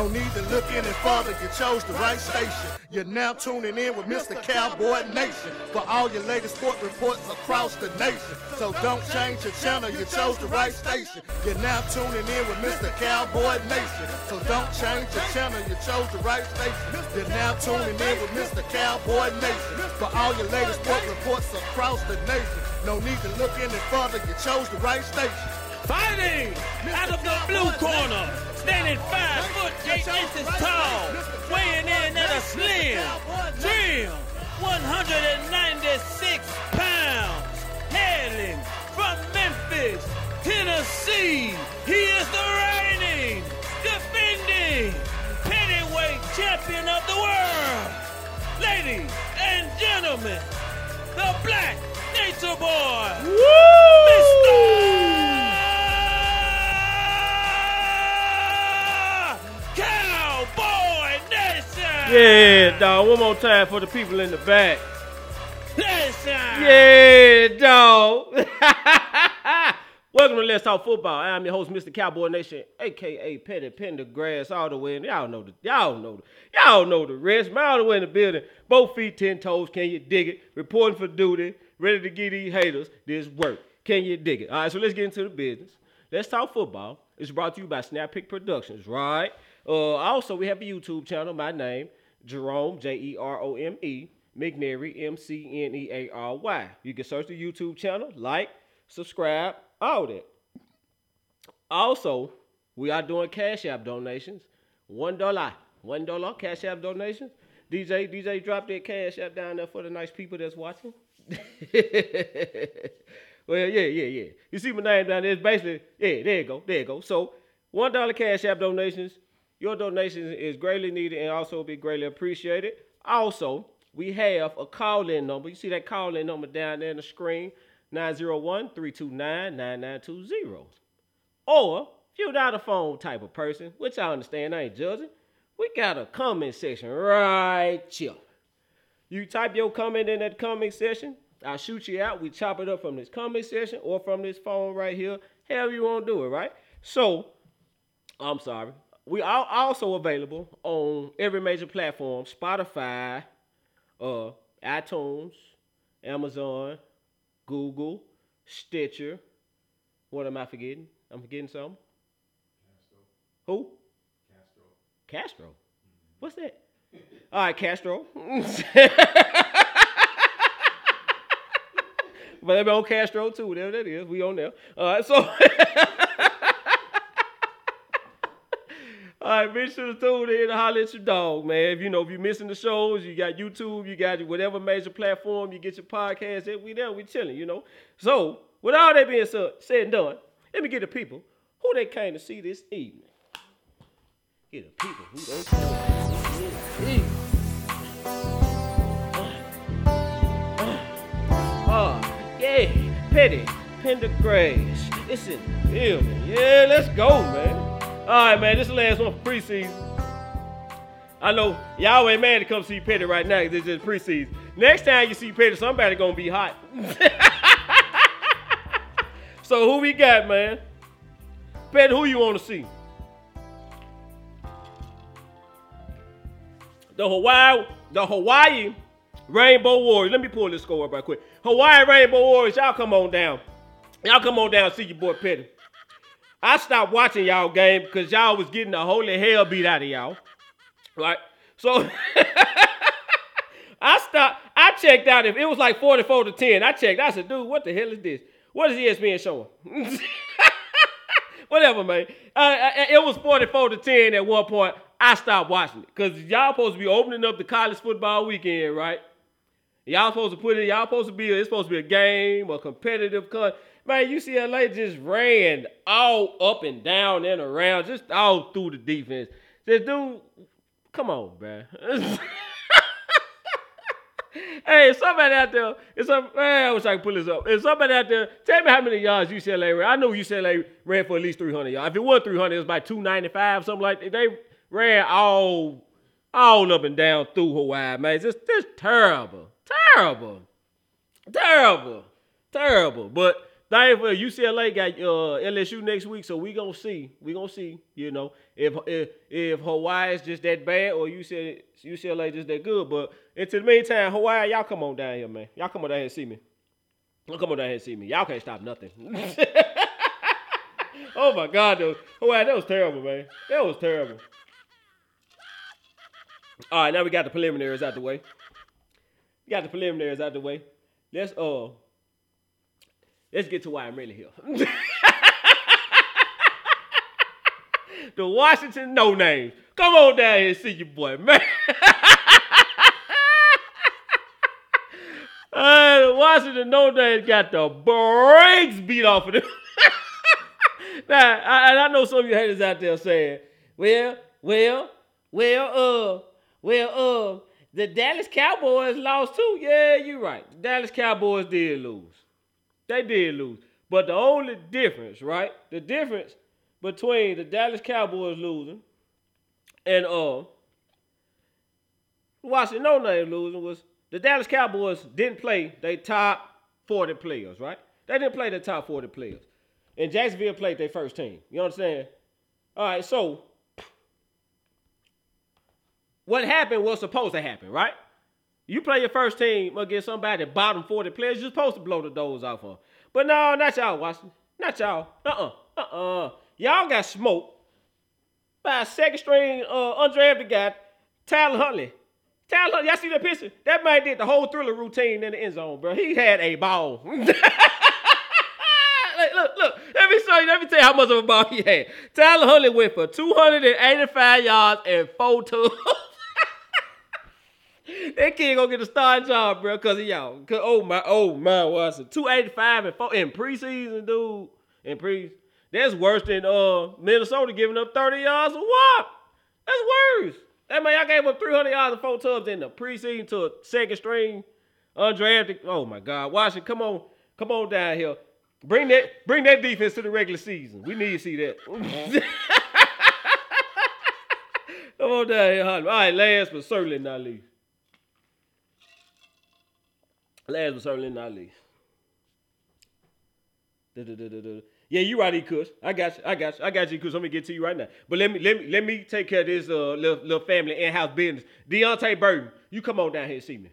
No need to look any further, you chose the right station. You're now tuning in with Mr. Cowboy Nation for all your latest sport reports across the nation. So don't change your channel, you chose the right station. You're now tuning in with Mr. Cowboy Nation. So don't change your channel, you chose the right station. You're now tuning in with Mr. Cowboy Nation for all your latest sport reports across the nation. No need to look any further, you chose the right station. Fighting out of the blue corner, standing five foot eight inches tall, weighing in at a slim, trim, 196 pounds, hailing from Memphis, Tennessee. He is the reigning, defending pennyweight champion of the world. Ladies and gentlemen, the Black Nature Boy, Mr. Yeah, dog. One more time for the people in the back. Yeah, dog. Welcome to Let's Talk Football. I'm your host, Mr. Cowboy Nation, aka Petty Pendergrass, all the way in. Y'all know the y'all know the y'all know the rest. All the way in the building. Both feet, ten toes. Can you dig it? Reporting for duty, ready to give these haters this work. Can you dig it? All right, so let's get into the business. Let's talk football. It's brought to you by Snap Pick Productions, right? Uh, also, we have a YouTube channel. My name, Jerome J E R O M E McNeary M C N E A R Y. You can search the YouTube channel, like, subscribe, all that. Also, we are doing Cash App donations. One dollar, one dollar Cash App donations. DJ, DJ, drop that Cash App down there for the nice people that's watching. well, yeah, yeah, yeah. You see my name down there. It's basically, yeah, there you go, there you go. So, one dollar Cash App donations. Your donation is greatly needed and also be greatly appreciated. Also, we have a call-in number. You see that call-in number down there on the screen, 901-329-9920. Or if you're not a phone type of person, which I understand, I ain't judging, we got a comment section right here. You type your comment in that comment section, I'll shoot you out. We chop it up from this comment section or from this phone right here. However you want to do it, right? So, I'm sorry. We are also available on every major platform: Spotify, uh, iTunes, Amazon, Google, Stitcher. What am I forgetting? I'm forgetting something. Who? Castro. Castro. What's that? All right, Castro. but they be on Castro too. Whatever that is, we on there. All right, so. All right, make sure to tune in to holler at your dog, man. If you know if you're missing the shows, you got YouTube, you got whatever major platform you get your podcast at, we there, we chilling, you know. So, with all that being said and done, let me get the people who they came to see this evening. Get the people who they came to see. Oh, yeah, Petty, Pendergrass. It's in building. Yeah, let's go, man. All right, man, this is the last one for preseason. I know y'all ain't mad to come see Petty right now. This is preseason. Next time you see Petty, somebody gonna be hot. so who we got, man? Petty, who you want to see? The Hawaii, the Hawaii Rainbow Warriors. Let me pull this score up right quick. Hawaii Rainbow Warriors, y'all come on down. Y'all come on down see your boy Petty. I stopped watching y'all game because y'all was getting the holy hell beat out of y'all. Right? So I stopped, I checked out if it was like 44 to 10. I checked. I said, dude, what the hell is this? What is ESPN showing? Whatever, man. Uh, uh, it was 44 to 10 at one point. I stopped watching it. Because y'all supposed to be opening up the college football weekend, right? Y'all supposed to put it, y'all supposed to be, it's supposed to be a game, a competitive con. Man, UCLA just ran all up and down and around, just all through the defense. Just dude, come on, man. hey, somebody out there, it's a man, I wish I could pull this up. Is somebody out there, tell me how many yards UCLA ran. I know UCLA ran for at least 300 yards. If it was 300, it was about 295, something like that. They ran all all up and down through Hawaii, man. It's just, just terrible. Terrible. Terrible. Terrible. But thing for UCLA got uh, LSU next week, so we gonna see. We gonna see. You know, if if if Hawaii is just that bad or UCLA UCLA just that good. But until the meantime, Hawaii, y'all come on down here, man. Y'all come on down here and see me. Y'all come on down here and see me. Y'all can't stop nothing. oh my God, though. Hawaii, that was terrible, man. That was terrible. All right, now we got the preliminaries out the way. We got the preliminaries out the way. Let's uh let's get to why I'm really here. the Washington no names. Come on down here and see your boy, man. uh, the Washington no names got the brakes beat off of them. now, I, and I know some of you haters out there saying, well, well, well, uh, well, uh, the Dallas Cowboys lost too. Yeah, you're right. The Dallas Cowboys did lose. They did lose. But the only difference, right? The difference between the Dallas Cowboys losing and uh Washington No Name losing was the Dallas Cowboys didn't play their top 40 players, right? They didn't play the top 40 players. And Jacksonville played their first team. You understand? All right, so what happened was supposed to happen, right? You play your first team against somebody bottom 40 players, you're supposed to blow the doors off on. But no, not y'all, Washington. Not y'all. Uh-uh. Uh-uh. Y'all got smoked by a second string uh, undrafted guy, Tyler Huntley. Tyler Huntley, y'all see that picture? That man did the whole thriller routine in the end zone, bro. He had a ball. look, look, let me show you, let me tell you how much of a ball he had. Tyler Huntley went for 285 yards and four touchdowns. that kid gonna get a starting job, bro, cause y'all. Cause, oh my, oh my, what's it? 285 and four in preseason, dude. In pre, that's worse than uh Minnesota giving up 30 yards a whop. That's worse. That man, y'all gave up 300 yards and four tubs in the preseason to a second string undrafted. Oh my God, Washington, come on, come on down here. Bring that, bring that defense to the regular season. We need to see that. come on down here, All right, last but certainly not least. Last but certainly not least. Da-da-da-da-da. Yeah, you right, E. Kush. I got you. I got you. I got you, Kush. Let me get to you right now. But let me let me let me take care of this uh little, little family in-house business. Deante Burton, you come on down here and see me.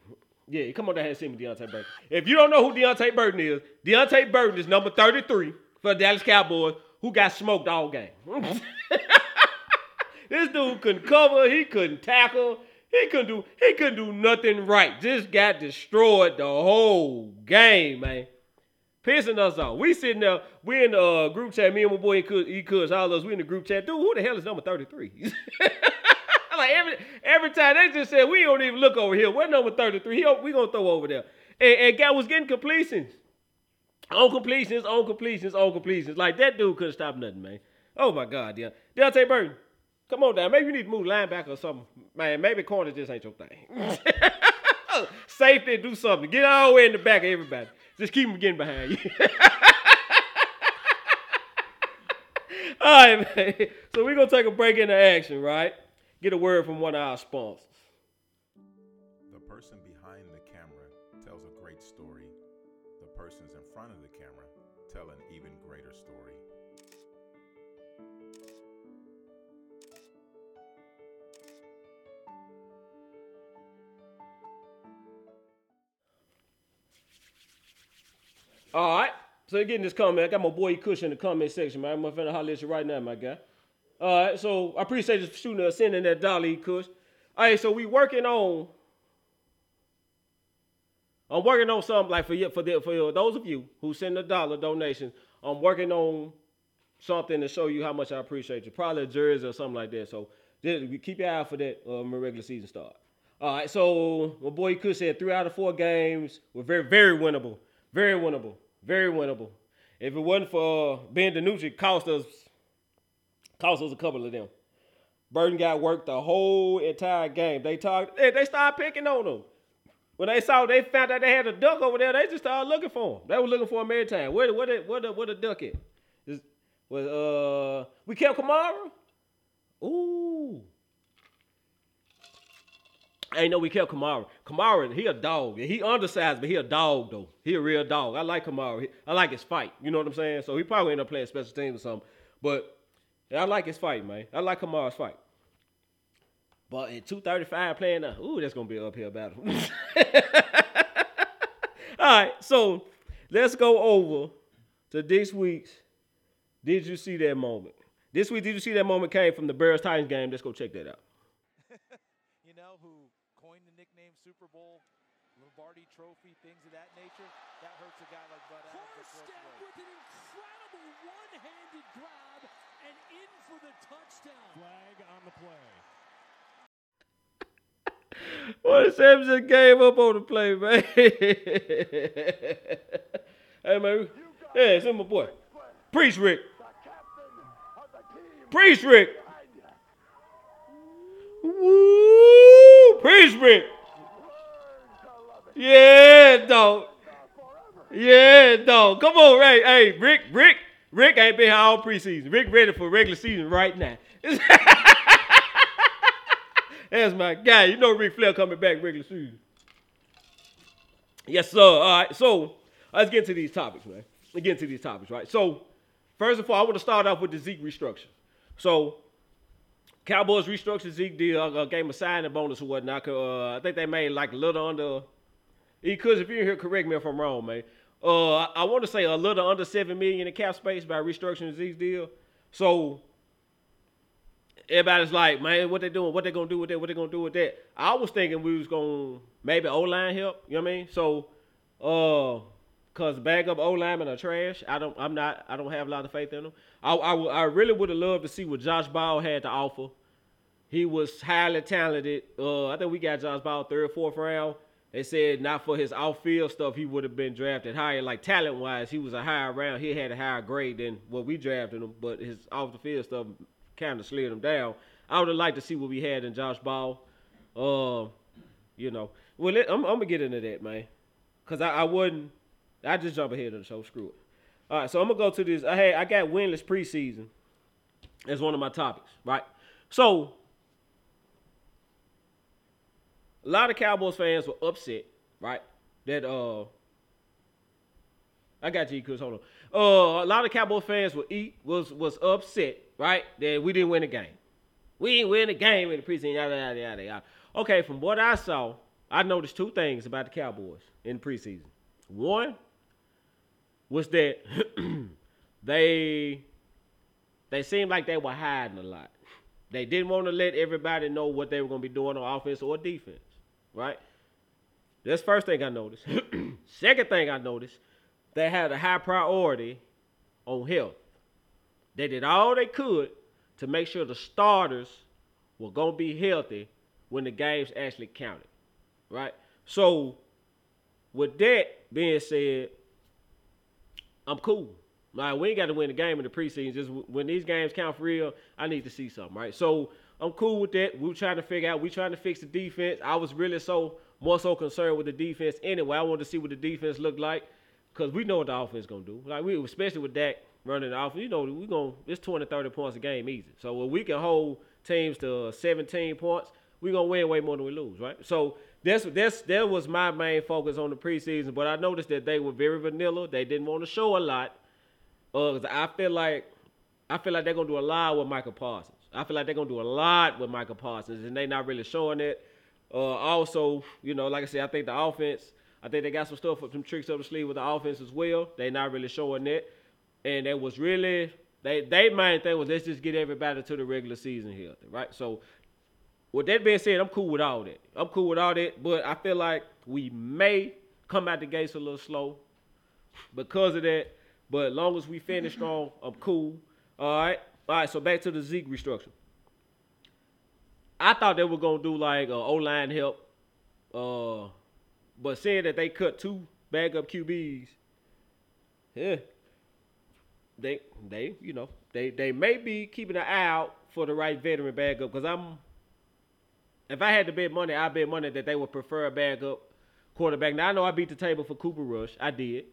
Yeah, come on down here and see me, Deante Burton. If you don't know who Deante Burton is, Deante Burton is number 33 for the Dallas Cowboys, who got smoked all game. this dude couldn't cover, he couldn't tackle, he couldn't do he couldn't do nothing right. Just got destroyed the whole game, man. Pissing us off. We sitting there, we in the uh, group chat, me and my boy E. Kush, all of us, we in the group chat. Dude, who the hell is number 33? like every every time they just said we don't even look over here. We're number 33. He, we gonna throw over there. And, and guy was getting completions. On completions, on completions, on completions. Like that dude couldn't stop nothing, man. Oh my God, yeah. Deante Burton, come on down. Maybe you need to move linebacker or something. Man, maybe corner just ain't your thing. Safety, do something. Get all the way in the back of everybody. Just keep them getting behind you. all right, man. So we're going to take a break into action, right? Get a word from one of our sponsors. All right. So getting this comment, I got my boy Kush in the comment section, man. I'm finna holler at you right now, my guy. All right. So I appreciate you shooting us sending that dolly, Kush. All right. So we working on. I'm working on something like for you, for the, for those of you who send a dollar donation. I'm working on something to show you how much I appreciate you. Probably a jersey or something like that. So just keep your eye out for that uh, when regular season start. All right. So my boy Kush said three out of four games were very very winnable. Very winnable. Very winnable. If it wasn't for uh, Ben DiNucci, cost us cost us a couple of them. Burton got worked the whole entire game. They talked. They, they started picking on him. When they saw, they found out they had a duck over there. They just started looking for him. They were looking for him every time. Where, where, where, where, the, where the duck at? Was uh, we kept Kamara. Ooh. Ain't know we kept Kamara. Kamara, he a dog. He undersized, but he a dog though. He a real dog. I like Kamara. He- I like his fight. You know what I'm saying? So he probably end up playing special teams or something. But I like his fight, man. I like Kamara's fight. But in 235 playing now, ooh, that's gonna be an uphill battle. All right, so let's go over to this week's. Did you see that moment? This week, did you see that moment came from the Bears Titans game? Let's go check that out. you know, who coined the nickname Super Bowl, Lombardi Trophy, things of that nature. That hurts a guy like Bud Adams. that's worth Horsted the wait. with an incredible one-handed grab and in for the touchdown. Flag on the play. What Sam just gave up on the play, man. hey, man. Yeah, it's my boy. Preach, Rick. Preach, Rick. Woo! Preach, Rick. Yeah, dog. Yeah, dog. Come on, Ray. Hey, Rick, Rick, Rick ain't been here all preseason. Rick ready for regular season right now. That's my guy. You know Rick Flair coming back regular season. Yes, sir. All right. So let's get into these topics, man. Let's get into these topics, right? So first of all, I want to start off with the Zeke restructure. So Cowboys restructured Zeke deal, uh, gave him a signing bonus or whatnot. Uh, I think they made like a little under. Because if you're here, correct me if I'm wrong, man. Uh, I, I want to say a little under seven million in cap space by restructuring Zeke's deal. So everybody's like, man, what they doing? What they gonna do with that? What they gonna do with that? I was thinking we was gonna maybe O line help. You know what I mean? So, uh, cause backup O linemen are trash. I don't. I'm not. I don't have a lot of faith in them. I I, I really would have loved to see what Josh Ball had to offer. He was highly talented. Uh, I think we got Josh Ball third, fourth round. They said not for his off-field stuff, he would have been drafted higher. Like talent-wise, he was a higher round. He had a higher grade than what we drafted him. But his off-the-field stuff kind of slid him down. I would have liked to see what we had in Josh Ball. Uh, you know, well, I'm, I'm gonna get into that, man, cause I, I wouldn't. I just jump ahead of the show. Screw it. All right, so I'm gonna go to this. Had I got winless preseason as one of my topics, right? So a lot of Cowboys fans were upset, right? That uh I got you, Cuz. Hold on. Uh, a lot of Cowboy fans were eat was was upset, right? That we didn't win the game. We didn't win the game in the preseason. Yada yada yada yada. Okay, from what I saw, I noticed two things about the Cowboys in the preseason. One was that they they seemed like they were hiding a lot. They didn't want to let everybody know what they were going to be doing on offense or defense, right? That's first thing I noticed. Second thing I noticed, they had a high priority on health. They did all they could to make sure the starters were going to be healthy when the games actually counted, right? So, with that being said, I'm cool. Like we ain't got to win the game in the preseason. Just when these games count for real, I need to see something, right? So I'm cool with that. We were trying to figure out. We trying to fix the defense. I was really so more so concerned with the defense anyway. I wanted to see what the defense looked like because we know what the offense gonna do. Like we, especially with Dak running the offense, you know, we gonna it's 20, 30 points a game easy. So when we can hold teams to 17 points, we gonna win way more than we lose, right? So that's that's that was my main focus on the preseason. But I noticed that they were very vanilla. They didn't want to show a lot. Uh, I feel like I feel like they're gonna do a lot with Micah Parsons. I feel like they're gonna do a lot with Micah Parsons, and they're not really showing it. Uh, also, you know, like I said, I think the offense. I think they got some stuff, some tricks up the sleeve with the offense as well. They're not really showing it, and it was really they. They main thing was let's just get everybody to the regular season healthy, right? So, with that being said, I'm cool with all that. I'm cool with all that, but I feel like we may come out the gates a little slow because of that. But as long as we finish strong, I'm cool. All right. All right. So back to the Zeke restructure. I thought they were gonna do like a O line help, uh, but seeing that they cut two backup QBs, yeah, they they you know they they may be keeping an eye out for the right veteran backup because I'm. If I had to bet money, I bet money that they would prefer a backup quarterback. Now I know I beat the table for Cooper Rush. I did.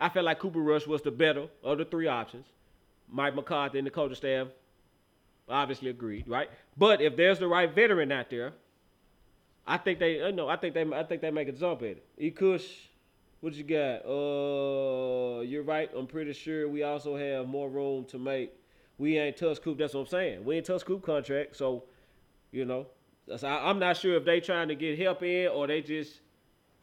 I felt like Cooper Rush was the better of the three options. Mike McCarthy and the coaching staff obviously agreed, right? But if there's the right veteran out there, I think they, uh, no, I think they, I think they make a jump at it. E. Kush, what you got? Uh, you're right. I'm pretty sure we also have more room to make. We ain't touch Coop. That's what I'm saying. We ain't touch Coop contract. So, you know, I, I'm not sure if they trying to get help in or they just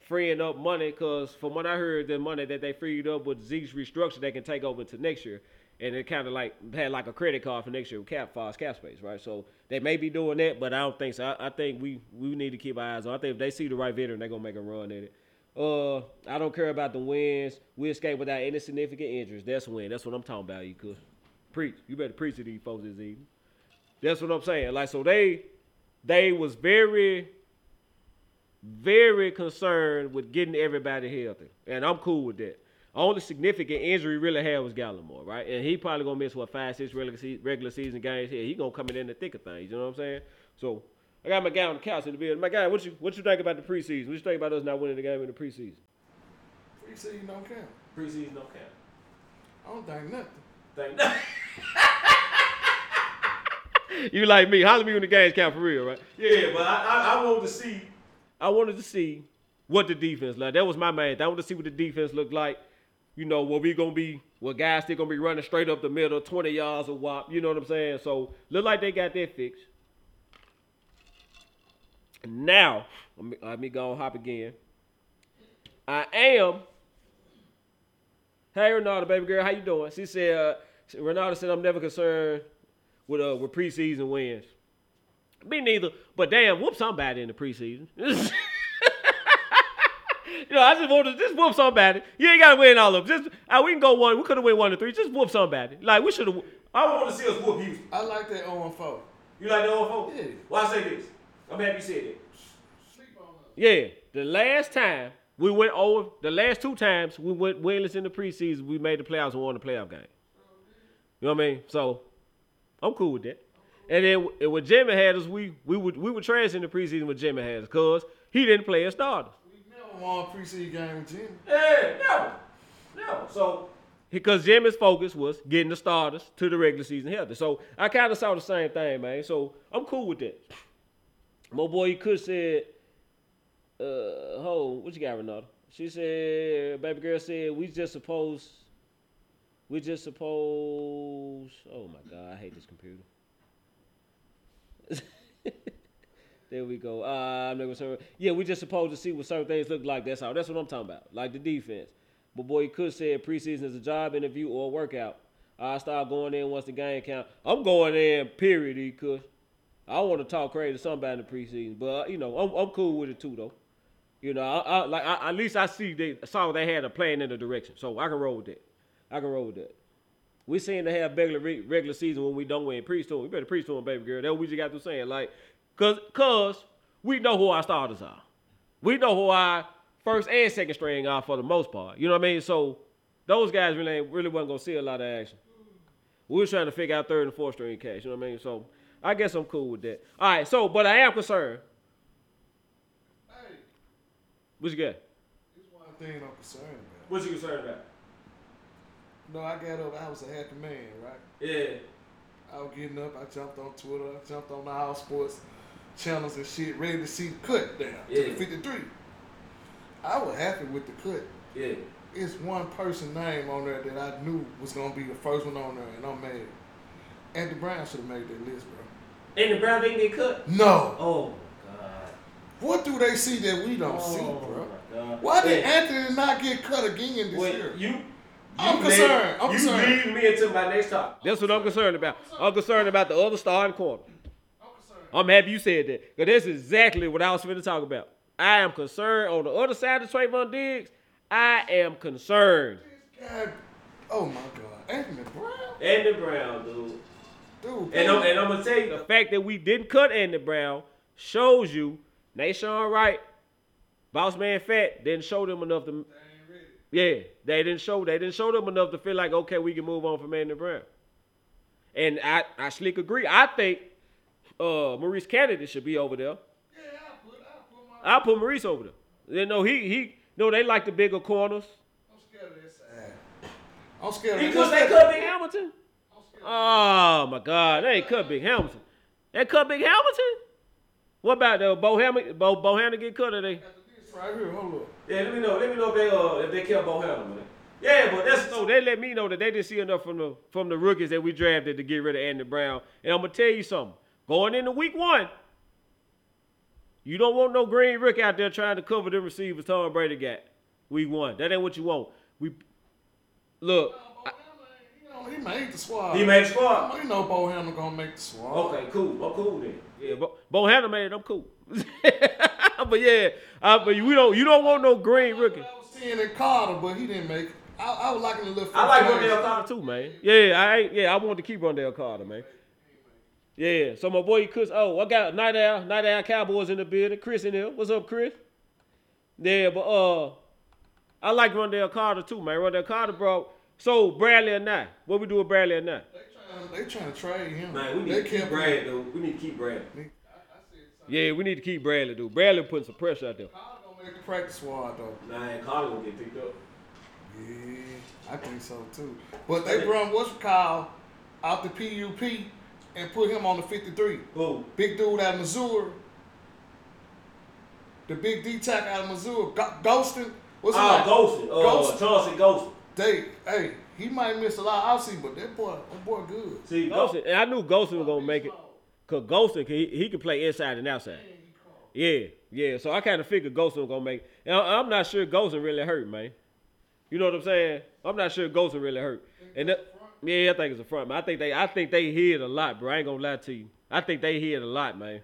freeing up money. Cause from what I heard, the money that they freed up with Zeke's restructure, they can take over to next year. And it kind of like had like a credit card for next year with cap fast cap space, right? So they may be doing that, but I don't think so. I, I think we we need to keep our eyes on. I think if they see the right veteran, they're gonna make a run at it. Uh, I don't care about the wins. We escape without any significant injuries. That's win. That's what I'm talking about. You could preach. You better preach to these folks this evening. That's what I'm saying. Like so, they they was very very concerned with getting everybody healthy, and I'm cool with that. Only significant injury really had was Gallimore, right? And he probably gonna miss what five, six regular, season games here. He gonna come in in the thick of things. You know what I'm saying? So I got my guy on the couch in the building. My guy, what you what you think about the preseason? What you think about us not winning the game in the preseason? Preseason don't count. Preseason don't count. I don't think nothing. Thank you like me? Holler me when the games count for real, right? Yeah, but I, I, I wanted to see. I wanted to see what the defense like. That was my main. thing. I wanted to see what the defense looked like. You know, what we gonna be? What guys still gonna be running straight up the middle, twenty yards a whop? You know what I'm saying? So look like they got that fixed. Now, let me, let me go hop again. I am. Hey Renata, baby girl, how you doing? She said, uh, Renata said I'm never concerned with uh with preseason wins. Me neither. But damn, whoop somebody in the preseason. you know, I just want to just whoop somebody. You ain't gotta win all of them. Just uh, we can go one. We could have win one to three. Just whoop somebody. Like we should have. I want to see us whoop Houston. I like that 0 4. You like the old folks? Yeah. Well, I say this. I'm happy you said it. Sleep on us. Yeah, the last time we went over, the last two times we went winless in the preseason, we made the playoffs and won the playoff game. You know what I mean? So I'm cool with that. And then and when Jimmy had us, we we would we were trash in the preseason with Jimmy had us, cause he didn't play as starters. A preseason game with Jimmy. Yeah, never, never. So because Jimmy's focus was getting the starters to the regular season healthy. So I kind of saw the same thing, man. So I'm cool with that. My boy, he could said, uh, hold, what you got, Renata? She said, baby girl said, we just suppose, we just suppose, oh my God, I hate this computer. There we go. Uh, I'm not gonna yeah, we just supposed to see what certain things look like. That's all. That's what I'm talking about. Like the defense. But boy, could say preseason is a job interview or a workout. I start going in once the game count. I'm going in, period, he could. I want to talk crazy to somebody in the preseason, but you know, I'm, I'm cool with it too, though. You know, I, I, like I, at least I see they saw they had a plan in the direction, so I can roll with that. I can roll with that. We seem to have regular regular season when we don't win. 'em. We better 'em, baby girl. That's what we just got to saying, like, cause, cause we know who our starters are. We know who our first and second string are for the most part. You know what I mean? So those guys really ain't, really wasn't gonna see a lot of action. We was trying to figure out third and fourth string cash. You know what I mean? So I guess I'm cool with that. All right. So, but I am concerned. Hey, What you got? this one thing I'm concerned about. What you concerned about? No, I got up. I was a happy man, right? Yeah. I was getting up. I jumped on Twitter. I jumped on my all sports channels and shit, ready to see the cut down to the 53. I was happy with the cut. Yeah. It's one person name on there that I knew was gonna be the first one on there, and I'm mad. Andy Brown should have made that list, bro. And the Brown didn't get cut. No. Oh god. What do they see that we don't see, Oh bro? my god. Why did Yeah. Anthony not get cut again this Wait, year? you. I'm concerned. lead- I'm you concerned. lead me into my next topic. That's what I'm concerned about. I'm concerned about the other starting corner. I'm happy you said that. Because that's exactly what I was going to talk about. I am concerned on the other side of Trevon Diggs. I am concerned. This oh my God, Anthony Brown, Andy Brown, dude. dude. And I'm, and I'm going to tell you, the fact that we didn't cut Andy Brown shows you Nahshon Wright, Boss Man Fat, didn't show them enough to. Yeah, they didn't show they didn't show them enough to feel like okay, we can move on from Andy Brown. And I I slick agree. I think uh Maurice Canady should be over there. yeah, I put, I put my. I'll put Maurice over there. You know he he no they like the bigger corners. I'm scared of this side. I'm scared of Because they cut Big Hamilton. I'm scared of Oh my God, they ain't cut Big Hamilton. They cut Big Hamilton. What about the Bohanna? Bo Bohanna get cut today? Right here, hold up. Yeah, let me know. Let me know if they uh if they kept Bohanna, man. Yeah, but that's so they let me know that they didn't see enough from the from the rookies that we drafted to get rid of Andy Brown. And I'm gonna tell you something. Going into week one, you don't want no green rookie out there trying to cover the receivers Tom Brady got. Week one. That ain't what you want. We look. You he made the squad. He made the squad. You know Bo Bohanna gonna make the squad. Okay, cool. I'm cool then. Yeah, Bo, Bohanna made it. I'm cool. but yeah, uh, but we don't. You don't want no green rookie. I was seeing in Carter, but he didn't make it. I, I was liking the little. I like first Rondell place. Carter too, man. Yeah, I ain't- yeah, I want to keep Rondell Carter, man. Yeah, so my boy Chris. Oh, I got Night Owl, Night Owl Cowboys in the building. Chris in there. What's up, Chris? Yeah, but uh, I like Rondell Carter too, man. Rondell Carter, bro. So Bradlee Anae? What we do with Bradlee Anae? They trying to trade him. Man, we need they to keep kept Bradley, dude. We need to keep Bradley. I said something. Yeah, we need to keep Bradley, dude. Bradley putting some pressure out there. Carter gonna make the practice squad though. Nah, Carter gonna get picked up. Yeah, I think so too. But they brought what's called out the PUP and put him on the 53. Who? Big dude out of Missouri. The big D tack out of Missouri. Go- Golston. What's his Oh, name? Golston. Uh, Golston. Chauncey Golston. They, hey, he might miss a lot. I'll see, but that boy, that boy good. See, Golston, and I knew Golston was gonna make it, cause Golston he, he could play inside and outside. Yeah, yeah. So I kind of figured Golston was gonna make. It. And I- I'm not sure Golston really hurt, man. You know what I'm saying? I'm not sure Golston really hurt. And that, yeah, I think it's a front, man. I think they, I think they hit a lot, bro. I ain't gonna lie to you. I think they hit a lot, man.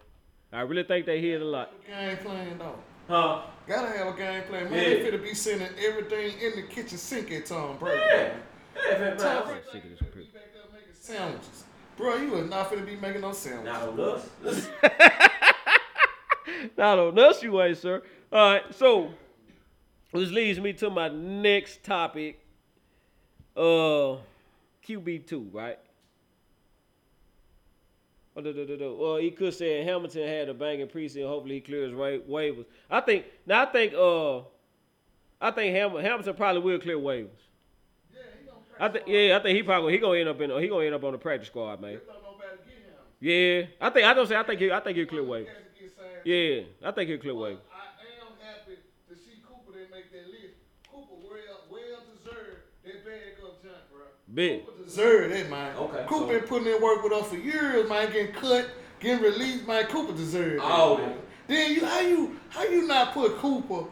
I really think they hit a lot. Game plan though. Huh? Gotta have a game plan. Man, Yeah. they finna be sending everything in the kitchen sink at Tom Brady. Yeah. man. Yeah, man. Tom I'm Brady sick of this finna back there making sandwiches. Bro, you is not finna be making no sandwiches. Not on us. Not on us, you ain't, sir. All right, so this leads me to my next topic. Uh, QB two, right? Oh, duh, duh, duh. Well, he could say Hamilton had a banging preseason. Hopefully, he clears wa- waivers. I think now. I think uh, I think Ham- Hamilton probably will clear waivers. I think yeah, I think he probably he gonna end up in he gonna end up on the practice squad, man. Yeah, I think I don't say I think he I think he'll clear waivers. Guys get signed. Yeah, I think he'll clear waivers. I am happy to see Cooper didn't make that list. Cooper well well deserved that bag up jump, bro. Big. Cooper deserved that, man. Okay, Cooper so- been putting in work with us for years, man. Getting cut, getting released, man. Cooper deserved. that, Oh, man. Then you how you how you not put Cooper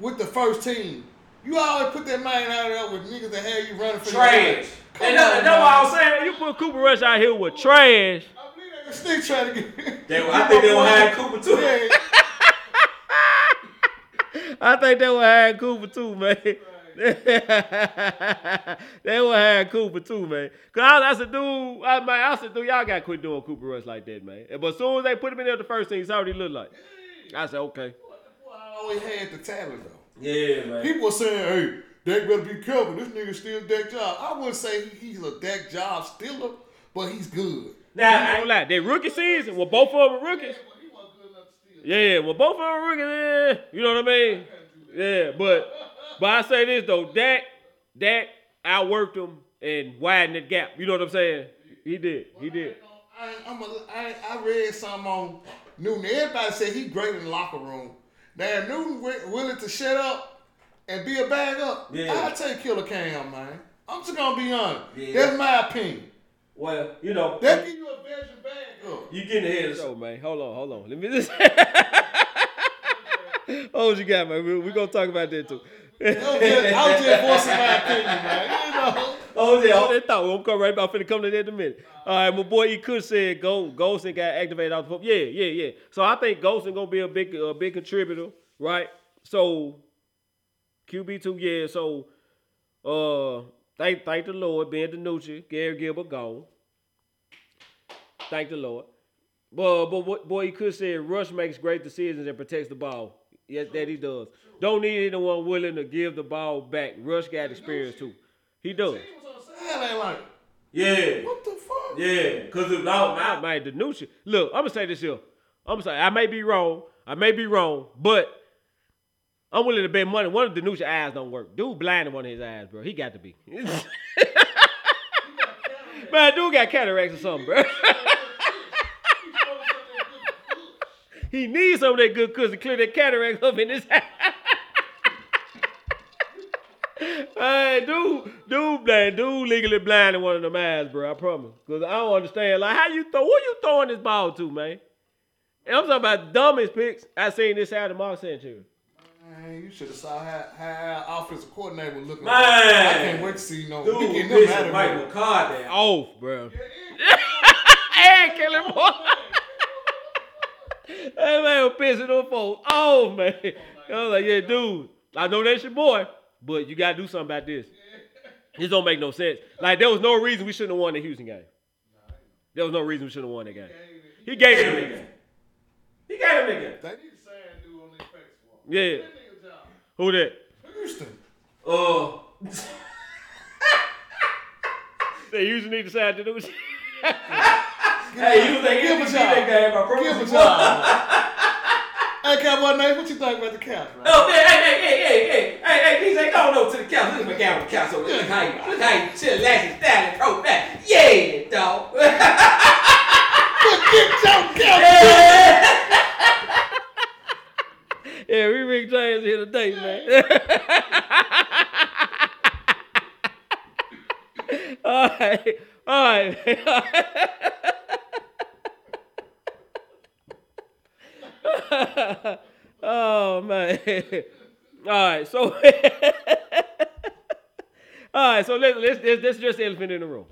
with the first team? You always put that man out there with niggas that have you running for your Trash. life. Come And that, on, that's what I man. was saying. You put Cooper Rush out here with trash. I believe they still trying to get. They- I think they gonna hire Cooper too. Yeah. I think they will hire Cooper too, man. They will hire Cooper too, man. Cause I, I said, dude, I, man, I said, dude, y'all got to quit doing Cooper Rush like that, man. But as soon as they put him in there the first thing, he saw what he looked like. I said, okay. Boy, I always had the talent though. Yeah, man. People were saying, hey, Dak better be careful. This nigga still Dak Job. I wouldn't say he- he's a Dak Job stealer, but he's good. Now, I ain't gonna lie. They rookie season, well, both of them are rookies. But he wasn't good enough to steal. Yeah, well, both of them are rookies. Yeah, you know what I mean? Yeah, but but I say this though, Dak, Dak outworked him and widened the gap. You know what I'm saying? He did. He did. I, I'm a, I, I read something on Newton. Everybody said he great in the locker room. Now, Newton wi- willing to shut up and be a backup, Yeah. I'll take Killer Cam, man. I'm just gonna be honest. Yeah. That's my opinion. Well, you know, That give you a veteran backup. you getting ahead of show, man. Hold on, hold on. Let me just. oh, what you got, man? We, we gonna talk about that too. I was just, I was just voicing my opinion, man. You know. Oh yeah, hold that thought. We'll come right back. I'm finna come to that in a minute. All right, my boy E. Kush said Go Golston got activated out the phone. Yeah, yeah, yeah. So I think Golston gonna be a big a big contributor, right? So QB two, yeah. So uh thank thank the Lord, Ben DiNucci, Garrett Gilbert gone. Thank the Lord. But but boy E. Kush said Rush makes great decisions and protects the ball. Yes, that he does. Don't need anyone willing to give the ball back. Rush got experience too. He does. He was on the sideline like, Yeah. what the fuck? Yeah, cause if now, now, man, the new shit. Look, I'm gonna say this here. I'm gonna say I may be wrong. I may be wrong, but I'm willing to bet money. One of the new eyes don't work. Dude blind in one of his eyes, bro. He got to be. man, dude got cataracts or something, bro. He needs some of that good cushion to clear that cataract up in his Hey, dude, dude, blind, dude, legally blind in one of them eyes, bro. I promise. Cause I don't understand. Like, how you throw? Who you throwing this ball to, man? And I'm talking about the dumbest picks I seen this out of Mark Sanchez. Man, you should have saw how, how our offensive coordinator was looking. Man. I can't wait to see you know. he getting them out of here. McCarthy off, bro. and killing boy. That man was pissing them folks off, man. I was like, yeah, dude, I know that's your boy, but you gotta do something about this. This don't make no sense. Like there was no reason we shouldn't have won the Houston game. There was no reason we shouldn't have won that game. He gave him the game. He gave him the game. They need to say and on their face for. Yeah. That nigga job. Who that? Houston. Uh. they usually need to decide to do shit. Hey, you think Give you a job. that game? I promise Give a job. hey, Cowboy Nate, what you think about the Cavs, man? Oh, man, hey, hey, hey, hey, hey, hey, hey, DJ, go on over to the couch. Look at my guy on the couch over there. Look how you, look how you chill, relax, style, and throw back. Yeah, dog. Get your Cowboy. yeah, we Rick James here today, man. all right, all right, oh man. All right, so all right, so let's let's let's, let's the elephant in the room.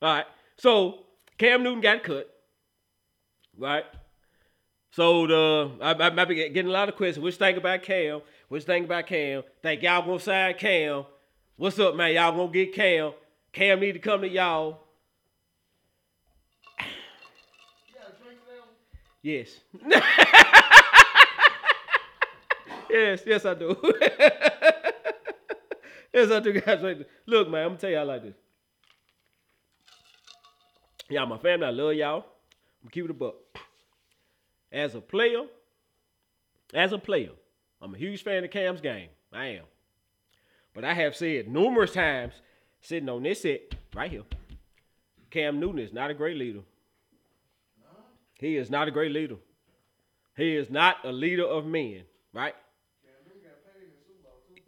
All right, so Cam Newton got cut, right? So the I, I, been getting a lot of questions. What you think about Cam? What you think about Cam? Think y'all gonna sign Cam? What's up, man? Y'all gonna get Cam? Cam need to come to y'all. Yes. yes, yes, I do. yes, I do, guys. Look, man, I'm gonna tell y'all like this. Y'all, my family, I love y'all. I'm gonna keep it a buck. As a player, as a player, I'm a huge fan of Cam's game. I am. But I have said numerous times, sitting on this set right here, Cam Newton is not a great leader. He is not a great leader. He is not a leader of men, right?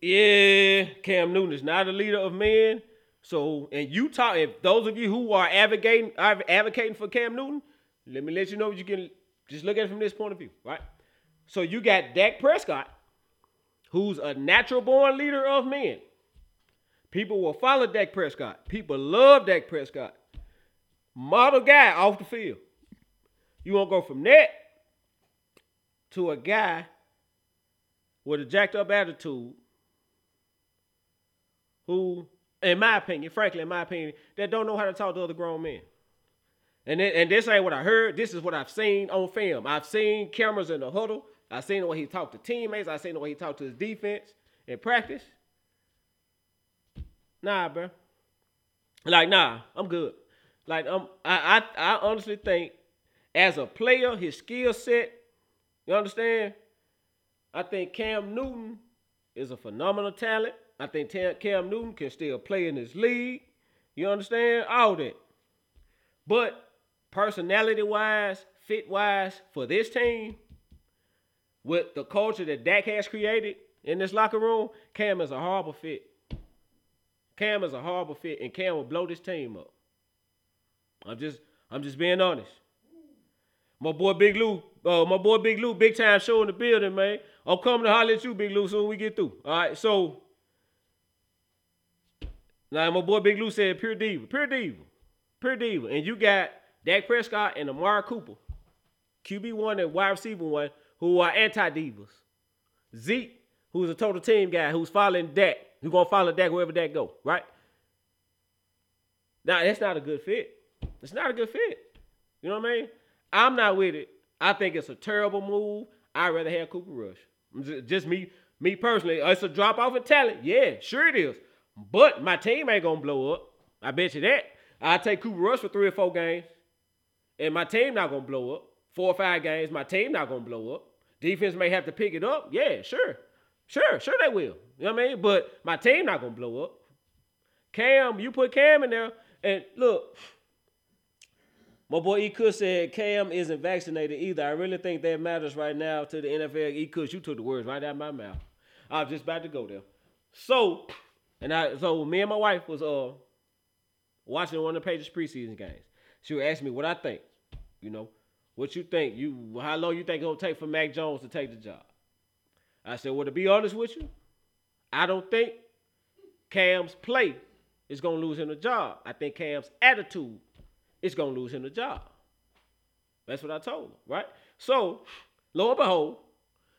Yeah, Cam Newton is not a leader of men. So, and you talk, if those of you who are advocating advocating for Cam Newton, let me let you know what you can just look at it from this point of view, right? So you got Dak Prescott, who's a natural born leader of men. People will follow Dak Prescott. People love Dak Prescott. Model guy off the field. You want to go from that to a guy with a jacked up attitude who, in my opinion, frankly, in my opinion, that don't know how to talk to other grown men. And, and this ain't what I heard. This is what I've seen on film. I've seen cameras in the huddle. I've seen the way he talked to teammates. I've seen the way he talked to his defense in practice. Nah, bro. Like, nah, I'm good. Like, um, I, I, I honestly think as a player, his skill set, you understand? I think Cam Newton is a phenomenal talent. I think Cam Newton can still play in this league. You understand? All that. But personality wise, fit wise, for this team, with the culture that Dak has created in this locker room, Cam is a horrible fit. Cam is a horrible fit, and Cam will blow this team up. I'm just, I'm just being honest. My boy Big Lou, uh, my boy Big Lou, big time show in the building, man. I'm coming to holler at you, Big Lou, soon we get through. All right, so now my boy Big Lou said pure diva, pure diva, pure diva, and you got Dak Prescott and Amari Cooper, QB one and wide receiver one, who are anti divas. Zeke, who's a total team guy, who's following Dak, who's gonna follow Dak wherever Dak go, right? Now that's not a good fit. It's not a good fit. You know what I mean? I'm not with it. I think it's a terrible move. I'd rather have Cooper Rush. Just me, me personally. It's a drop off in talent. Yeah, sure it is. But my team ain't gonna blow up. I bet you that. I take Cooper Rush for three or four games, and my team not gonna blow up. Four or five games, my team not gonna blow up. Defense may have to pick it up. Yeah, sure, sure, sure they will. You know what I mean? But my team not gonna blow up. Cam, you put Cam in there, and look, My boy E. Kush said Cam isn't vaccinated either. I really think that matters right now to the NFL. E. Kush, you took the words right out of my mouth. I was just about to go there. So, and I so me and my wife was uh watching one of the Patriots preseason games. She would ask me what I think. You know, what you think? You how long you think it'll take for Mac Jones to take the job? I said, well, to be honest with you, I don't think Cam's play is gonna lose him the job. I think Cam's attitude is gonna lose him the job. That's what I told him, right? So, lo and behold,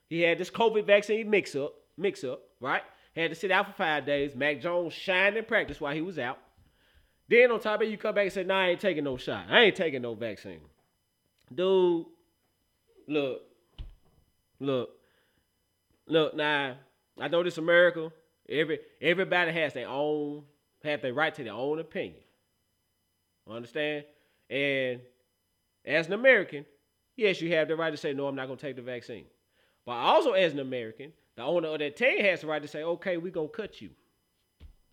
he had this COVID vaccine mix up, mix up, right? Had to sit out for five days. Mac Jones shined in practice while he was out. Then on top of it, you come back and say, nah, I ain't taking no shot. I ain't taking no vaccine. Dude, look, look, look, now, I know this America. Every everybody has their own, have their right to their own opinion. Understand? And as an American, yes, you have the right to say, no, I'm not gonna take the vaccine. But also as an American, the owner of that team has the right to say, okay, we're gonna cut you.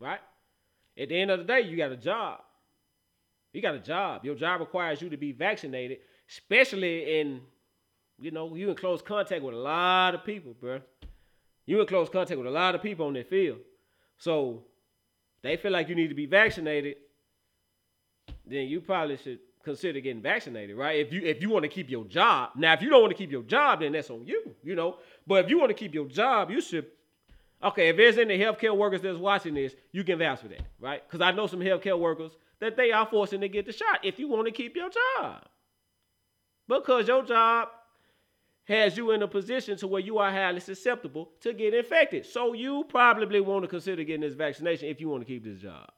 Right? At the end of the day, you got a job. You got a job. Your job requires you to be vaccinated, especially in, you know, you in close contact with a lot of people, bro. You in close contact with a lot of people on that field. So they feel like you need to be vaccinated, then you probably should consider getting vaccinated, right? If you if you want to keep your job. Now, if you don't want to keep your job, then that's on you, you know. But if you want to keep your job, you should Okay, if there's any healthcare workers that's watching this, you can vouch for that, right? Because I know some healthcare workers that they are forcing to get the shot if you want to keep your job. Because your job has you in a position to where you are highly susceptible to get infected. So you probably want to consider getting this vaccination if you want to keep this job.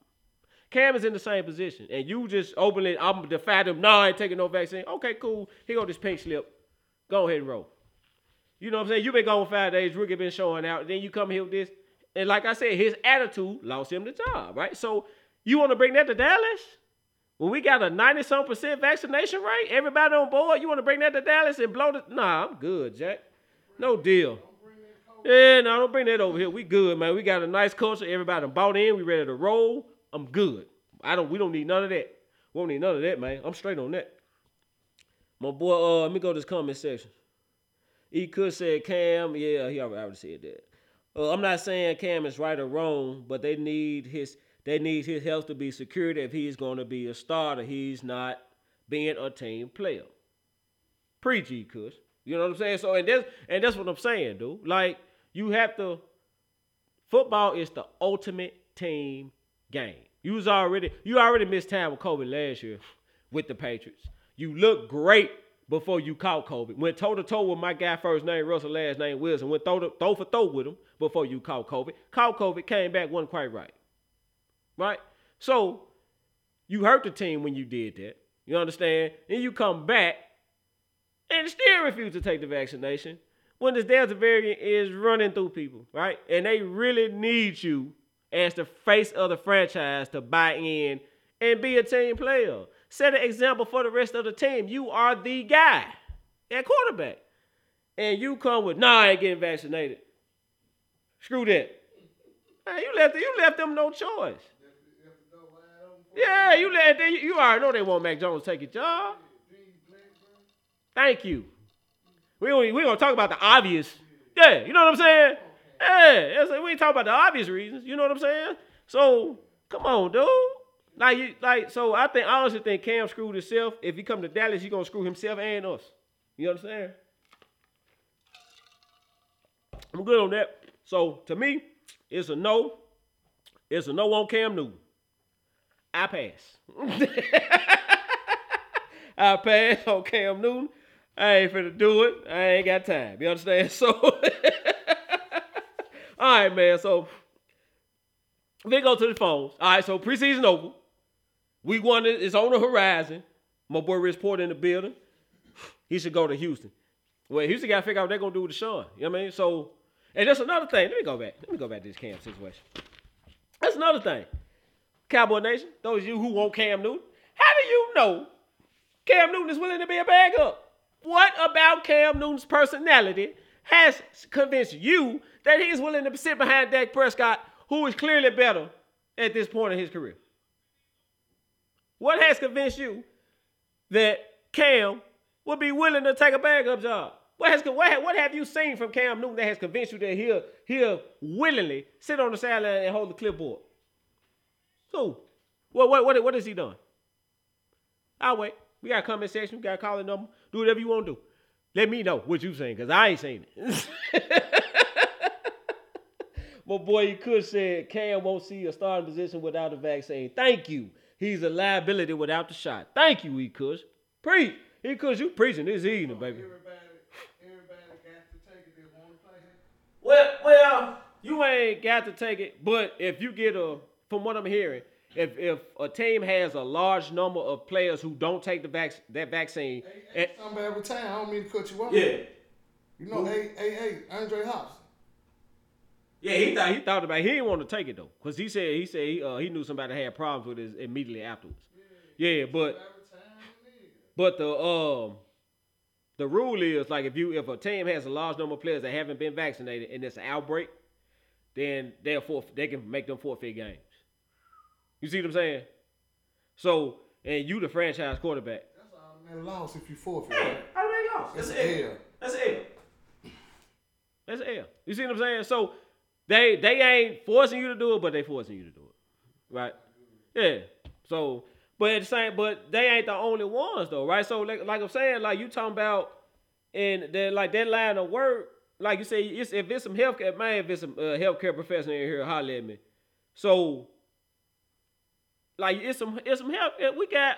Cam is in the same position, and you just openly, I'm defy him. No, I ain't taking no vaccine. Okay, cool. Here go this pink slip. Go ahead and roll. You know what I'm saying? You've been gone five days. Ricky been showing out. Then you come here with this. And like I said, his attitude lost him the job, right? So you want to bring that to Dallas? We got a 90 some percent vaccination rate, everybody on board, you want to bring that to Dallas and blow the. Nah, I'm good, Jack. No deal. Yeah, no, don't bring that over here. We good, man. We got a nice culture. Everybody bought in. We ready to roll. I'm good. I don't. We don't need none of that. We don't need none of that, man. I'm straight on that. My boy, uh, let me go to this comment section. E Kush say Cam, yeah, he already, already said that. Uh, I'm not saying Cam is right or wrong, but they need his they need his health to be secured if he's going to be a starter. He's not being a team player. Preach, E Kush. You know what I'm saying? So and that's and that's what I'm saying, dude. Like you have to. Football is the ultimate team game. You was already you already missed time with COVID last year with the Patriots. You look great before you caught COVID. Went toe to toe with my guy first name Russell, last name Wilson. Went throw, to, throw for throw with him before you caught COVID. Caught COVID, came back, wasn't quite right. Right? So you hurt the team when you did that. You understand? And you come back and still refuse to take the vaccination when this Delta variant is running through people, right? And they really need you as the face of the franchise to buy in and be a team player set an example for the rest of the team. You are the guy at quarterback. And you come with, nah, I ain't getting vaccinated. Screw that. Man, you left you left them no choice. Yeah, you let they, you already know they want Mac Jones take your job. Thank you. We we gonna talk about the obvious. Yeah, you know what I'm saying? Yeah, we ain't talking about the obvious reasons. You know what I'm saying? So come on, dude. Like, you, like, so I think I honestly think Cam screwed himself. If he come to Dallas, he gonna screw himself and us. You know understand? I'm good on that. So to me, it's a no. It's a no on Cam Newton. I pass. I pass on Cam Newton. I ain't finna do it. I ain't got time. You understand? So, all right, man. So, we go to the phones. All right, so preseason over. Week one is on the horizon. My boy Rich Porter in the building. He should go to Houston. Well, Houston got to figure out what they're going to do with Deshaun. You know what I mean? So, and that's another thing. Let me go back. Let me go back to this Cam situation. That's another thing. Cowboy Nation, those of you who want Cam Newton, how do you know Cam Newton is willing to be a backup? What about Cam Newton's personality has convinced you that he is willing to sit behind Dak Prescott, who is clearly better at this point in his career? What has convinced you that Cam would be willing to take a backup job. What has what, what have you seen from Cam Newton that has convinced you that he'll he'll willingly sit on the sideline and hold the clipboard? Who? What what what what has he doing? I'll wait. We got a comment section. We got a calling number. Do whatever you want to do. Let me know what you saying, because I ain't seen it. My boy he could said Cam won't see a starting position without a vaccine. Thank you. He's a liability without the shot. Thank you, E Kush. Preach. E Kush, you preaching this evening, baby. Everybody, everybody got to take it. They want to play. Well, well, you ain't got to take it, but if you get a, from what I'm hearing, if if a team has a large number of players who don't take the vac- that vaccine, and, Somebody every time. I don't mean to cut you off. yeah, You know, hey, hey, hey, Andre Hobson. yeah, he thought he thought about it. he didn't want to take it though, cause he said he said he, uh, he knew somebody had problems with it immediately afterwards. Yeah, but Every time. nigga. but the um the rule is like if you if a team has a large number of players that haven't been vaccinated and it's an outbreak, then they're forf- they can make them forfeit games. You see what I'm saying? So and you the franchise quarterback. That's all man loss if you forfeit. right? How do they lost? That's an L. That's an L. That's an L. You see what I'm saying? So they they ain't forcing you to do it, but they forcing you to do it. Right? Yeah. So but at the same but they ain't the only ones though, right? So like, like I'm saying, like you talking about and then like that line of work, like you say, it's, if it's some healthcare, man, if it's some uh, healthcare professional in here, holler at me. So like it's some it's some help. We got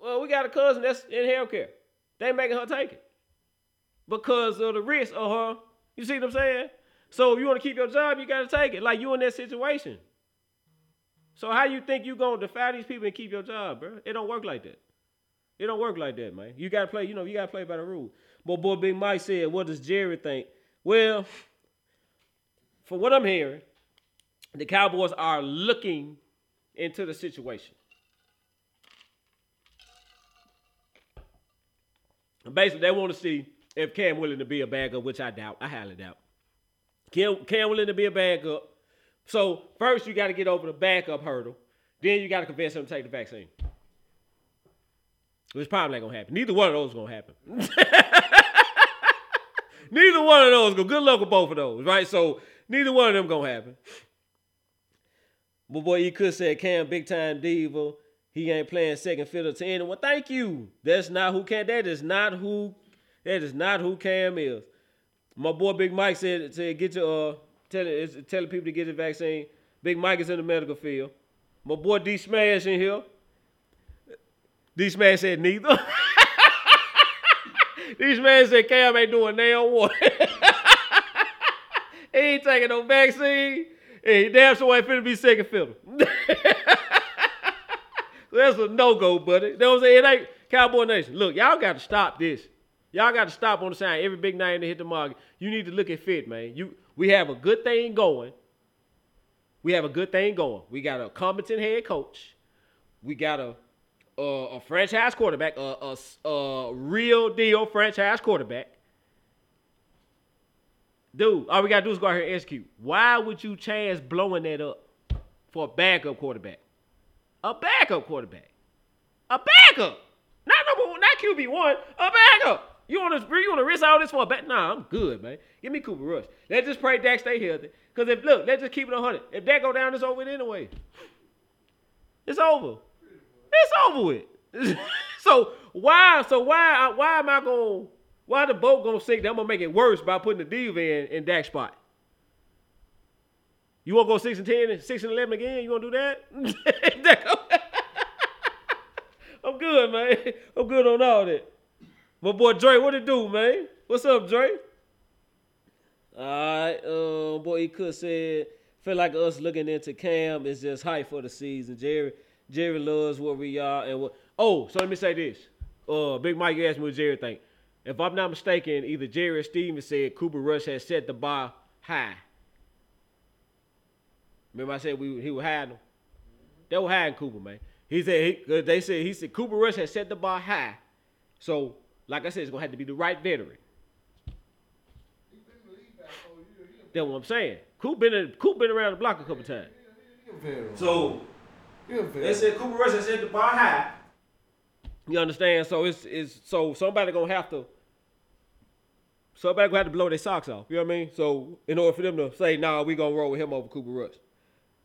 well, we got a cousin that's in healthcare. They making her take it because of the risk of her. You see what I'm saying? So if you want to keep your job, you got to take it. Like you in that situation. So how you think you gonna defy these people and keep your job, bro? It don't work like that. It don't work like that, man. You gotta play. You know, you gotta play by the rules. But boy, Big Mike said, "What does Jerry think?" Well, from what I'm hearing, the Cowboys are looking into the situation. Basically, they want to see if Cam willing to be a backup, which I doubt. I highly doubt. Cam, Cam willing to be a backup. So first, you got to get over the backup hurdle. Then you got to convince him to take the vaccine. Which probably ain't gonna happen. Neither one of those is gonna happen. neither one of those go. Good luck with both of those, right? So neither one of them gonna happen. But boy, you could say Cam big time diva. He ain't playing second fiddle to anyone. Thank you. That's not who Cam. That is not who. That is not who Cam is. My boy Big Mike said said get your uh telling telling people to get the vaccine. Big Mike is in the medical field. My boy D Smash in here. D Smash said neither. D Smash said Cam ain't doing nail one. he ain't taking no vaccine. And he damn sure ain't finna be second fiddle. So that's a no go, buddy. You know what I'm saying? It ain't Cowboy Nation. Look, y'all got to stop this. Y'all got to stop on the sign. Every big name to hit the market. You need to look at fit, man. You we have a good thing going. We have a good thing going. We got a competent head coach. We got a a, a franchise quarterback, a, a, a real deal franchise quarterback. Dude, all we gotta do is go out here and execute. Why would you chance blowing that up for a backup quarterback? A backup quarterback. A backup. Not number one, not QB one. A backup. You want to you want to risk all this for a back? Nah, I'm good, man. Give me Cooper Rush. Let's just pray Dak stay healthy. Cause if look, let's just keep it 100. If Dak go down, it's over with anyway. It's over. It's over with. so why? So why? Why am I going? Why the boat gonna sink? I'm gonna make it worse by putting the diva in in Dak's spot. You want to go six and ten, and six and eleven again? You want to do that? I'm good, man. I'm good on all that. My boy Dre, what it do, man? What's up, Dre? All right, uh, boy, he could said, feel like us looking into Cam is just hype for the season. Jerry, Jerry loves where we are and what. Oh, so let me say this. Uh, Big Mike asked me what Jerry think. If I'm not mistaken, either Jerry or Steven said Cooper Rush has set the bar high. Remember I said we he was hiding him? They were hiding Cooper, man. He said he, uh, they said he said Cooper Rush has set the bar high. So, like I said, it's gonna have to be the right veteran. That's what I'm saying. Coop been in, Coop been around the block a couple times. So they said Cooper Rush has set the bar high. You understand? So it's it's so somebody gonna have to somebody gonna have to blow their socks off. You know what I mean? So in order for them to say, nah, we gonna roll with him over Cooper Rush.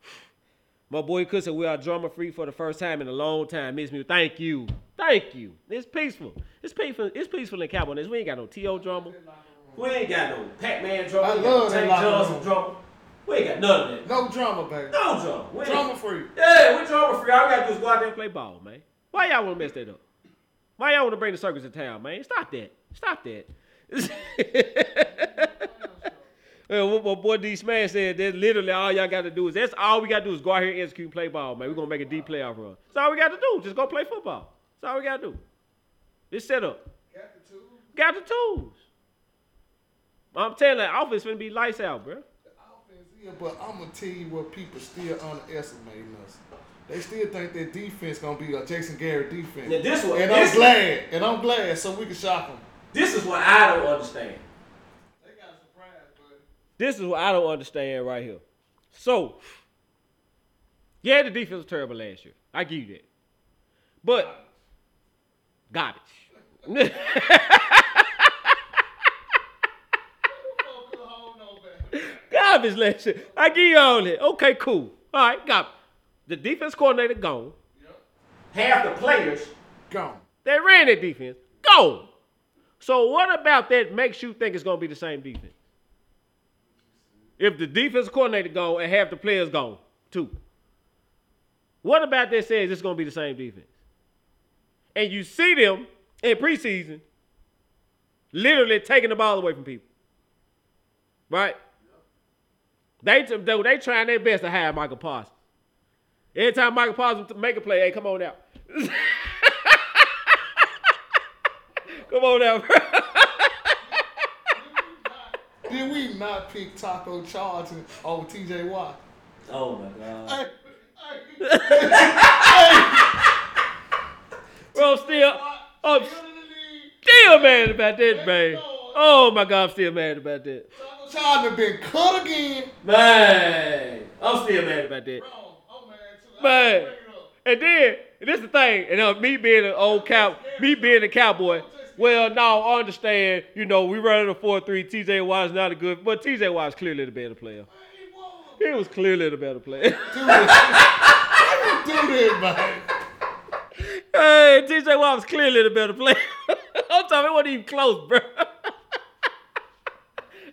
My boy Cook said we are drama free for the first time in a long time. Miss me. Thank you. Thank you. It's peaceful. It's peaceful. It's peaceful in Cowboy We ain't got no T.O. drama. We ain't got no Pac-Man drama. I we ain't got love Tank Johnson drama. We ain't got none of that. No drama, baby. No drama. We Drama free. Yeah, we drama free. All we gotta do is go out there and play ball, man. Why y'all wanna mess that up? Why y'all wanna bring the circus to town, man? Stop that. Stop that. Well, what my boy D Smash said, that's literally all y'all got to do is that's all we got to do is go out here and execute and play ball, man. We're gonna make a deep playoff run. That's all we got to do. Just go play football. That's all we got to do. It's set up. Got the tools. Got the tools. I'm telling you, offense finna be lights out, bro. The offense, yeah, but I'm gonna tell you what people still underestimating us. They still think that defense gonna be a Jason Garrett defense. Now, this one- and this- I'm glad, and I'm glad, so we can shock them. This is what I don't understand. They got a surprise, buddy. This is what I don't understand right here. So, yeah, the defense was terrible last year. I give you that. But garbage. garbage last year. I give you all that. Okay, cool. All right, got the defense coordinator gone. Half the players Gone. They ran that defense gone. So what about that makes you think it's gonna be the same defense? If the defense coordinator gone and half the players gone too. What about that says it's gonna be the same defense? And you see them in preseason literally taking the ball away from people. Right? They they, they trying their best to hire Micah Parsons. Every time Micah Parsons make a play, hey, come on out. come on out, bro. Did we not pick Taco Charlton over oh, TJ Watt? Oh my god. Hey, hey, Bro, I'm still, I'm still in the league. still mad about that, man. Oh my god, I'm still mad about that. Taco Charlton been cut again. Man, I'm still mad about that. Bro, I'm mad too. I Man. bring it up. And then, and this the thing, and uh, me being an old cow, me being a cowboy, well, now I understand, you know, we running a 4-3, TJ Watt is not a good, but TJ Watt is clearly the better player. He was. Clearly the better player. Do this. Do this, man? hey, TJ Watt was clearly the better player. I'm talking, it wasn't even close, bro.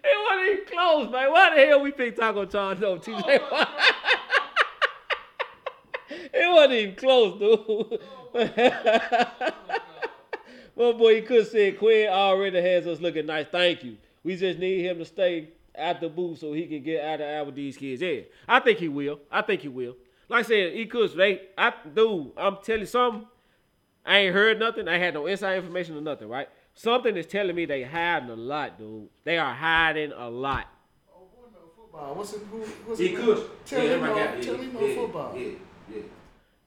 it wasn't even close, man. Why the hell we picked Taco Charles over TJ Watt? it wasn't even close, dude. My boy, he could say Quinn already has us looking nice. Thank you. We just need him to stay at the booth so he can get out of out with these kids. Yeah, I think he will. I think he will. Like I said, he could. They, I, dude, I'm telling you something. I ain't heard nothing. I had no inside information or nothing. Right? Something is telling me they hiding a lot, dude. They are hiding a lot. Oh, boy, no football. What's it? Who, what's He it? could. Tell Yeah, him no. guy. Tell Yeah, him no yeah, football. Yeah, yeah.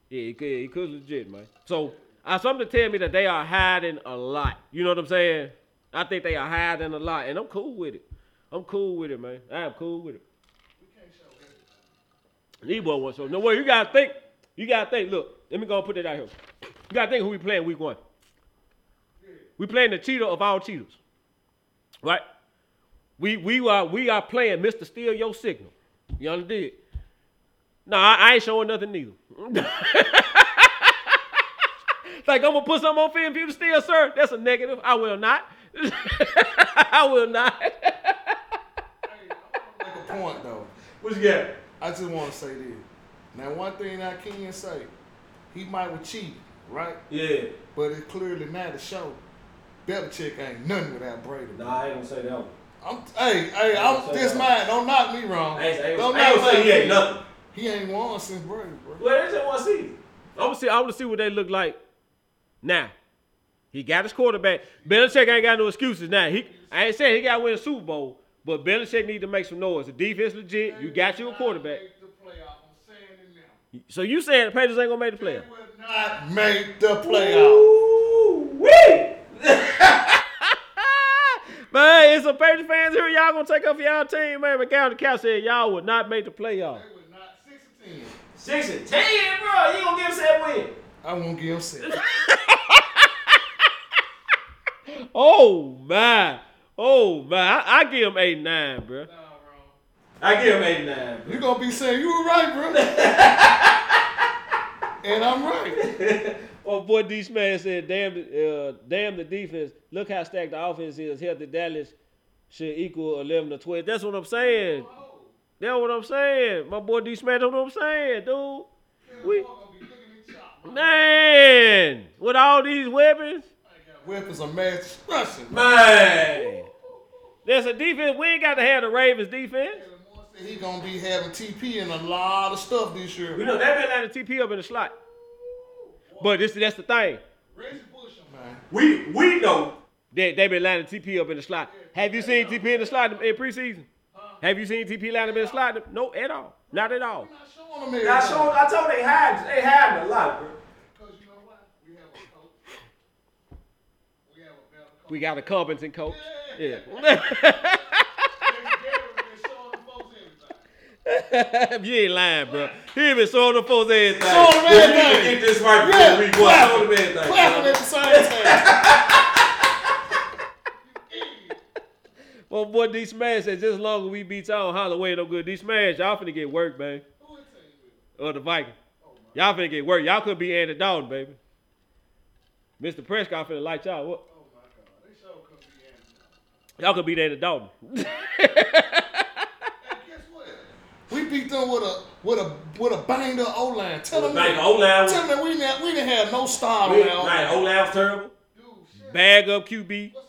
Yeah, he could, he legit, man. So, uh, something to tell me that they are hiding a lot. You know what I'm saying? I think they are hiding a lot, and I'm cool with it. I'm cool with it, man. I am cool with it. Boy wants so no way. You gotta think. You gotta think. Look, let me go and put that out here. You gotta think who we playing week one. We playing the cheater of all cheaters, right? We we are we are playing Mr. Steal Your Signal. You understand? No, I, I ain't showing nothing neither. like I'm gonna put something on film for you to steal, sir. That's a negative. I will not. I will not. Make a point though. what you got? I just want to say this. Now, one thing I can say, he might have cheated, right? Yeah. But it's clearly not to show. Belichick ain't nothing without Brady. Nah, I ain't gonna say that one. I'm, hey, hey, I I'm this man. Don't knock me wrong. I I ain't, Don't I knock say he ain't nothing. He ain't won since Brady, bro. Well, that's just one season. I want to see. I want to see what they look like now. He got his quarterback. Belichick ain't got no excuses now. He, I ain't saying he got to win a Super Bowl, but Belichick need to make some noise. The defense legit. You got you a quarterback. Make the playoff. I'm saying it now. So you saying the Patriots ain't gonna make the They playoff? will not make the playoff. Ooh, wee! man, it's some Patriots fans here. Y'all gonna take up for y'all team, man. But Gavin Cow said y'all would not make the playoff. They will not six and ten. Six bro. You gonna give us that win? I won't give him seven. Oh my. Oh my. I, I give him eight nine, bro. I give him eight nine. You gonna be saying you were right, bro. and I'm right. Oh boy, D Smash said, "Damn, the- uh, damn the defense. Look how stacked the offense is. Healthy Dallas should equal eleven to twelve. That's what I'm saying. That's what I'm saying. My boy D Smash, that's what I'm saying, dude. We, man, with all these weapons, Weapons of mass destruction. man. There's a defense. We ain't got to have the Ravens defense. He gonna be having TP in a lot of stuff this year. We know they've been letting TP up in the slot. But this that's the thing. Reggie Bush, man. We we know that they been lining TP up in the slot. Have you seen TP in the slot in preseason? Have you seen TP line been in the slot? No, at all. Not at all. Not showing him I everything. showed, I told they hide, they hide a lot, bro. Because you know what? We have a coach. We have a better coach. We got a competent coach. Yeah. you ain't lying, bro. He ain't been showing the folks everything. Showing them If you can everything. Get this right before Yeah, week one. clap. Show them everything. Clapping bro. at the same time. Well, boy, D Smash said just as long as we beat y'all, Holloway no good. D Smash, y'all finna get work, man. Or the Viking. Oh, y'all finna get work. Y'all could be Andy Dalton, baby. Mr. Prescott finna light y'all up. Oh, my God. They sure could be Andy Y'all could beat Andy Dalton. Hey, guess what? We beat them with a with a with a banged up O line. Tell them Like, O-line Tell them that we didn't we didn't have no star We- around. Right, O-line's terrible. Bag up QB. What's his name? Dude,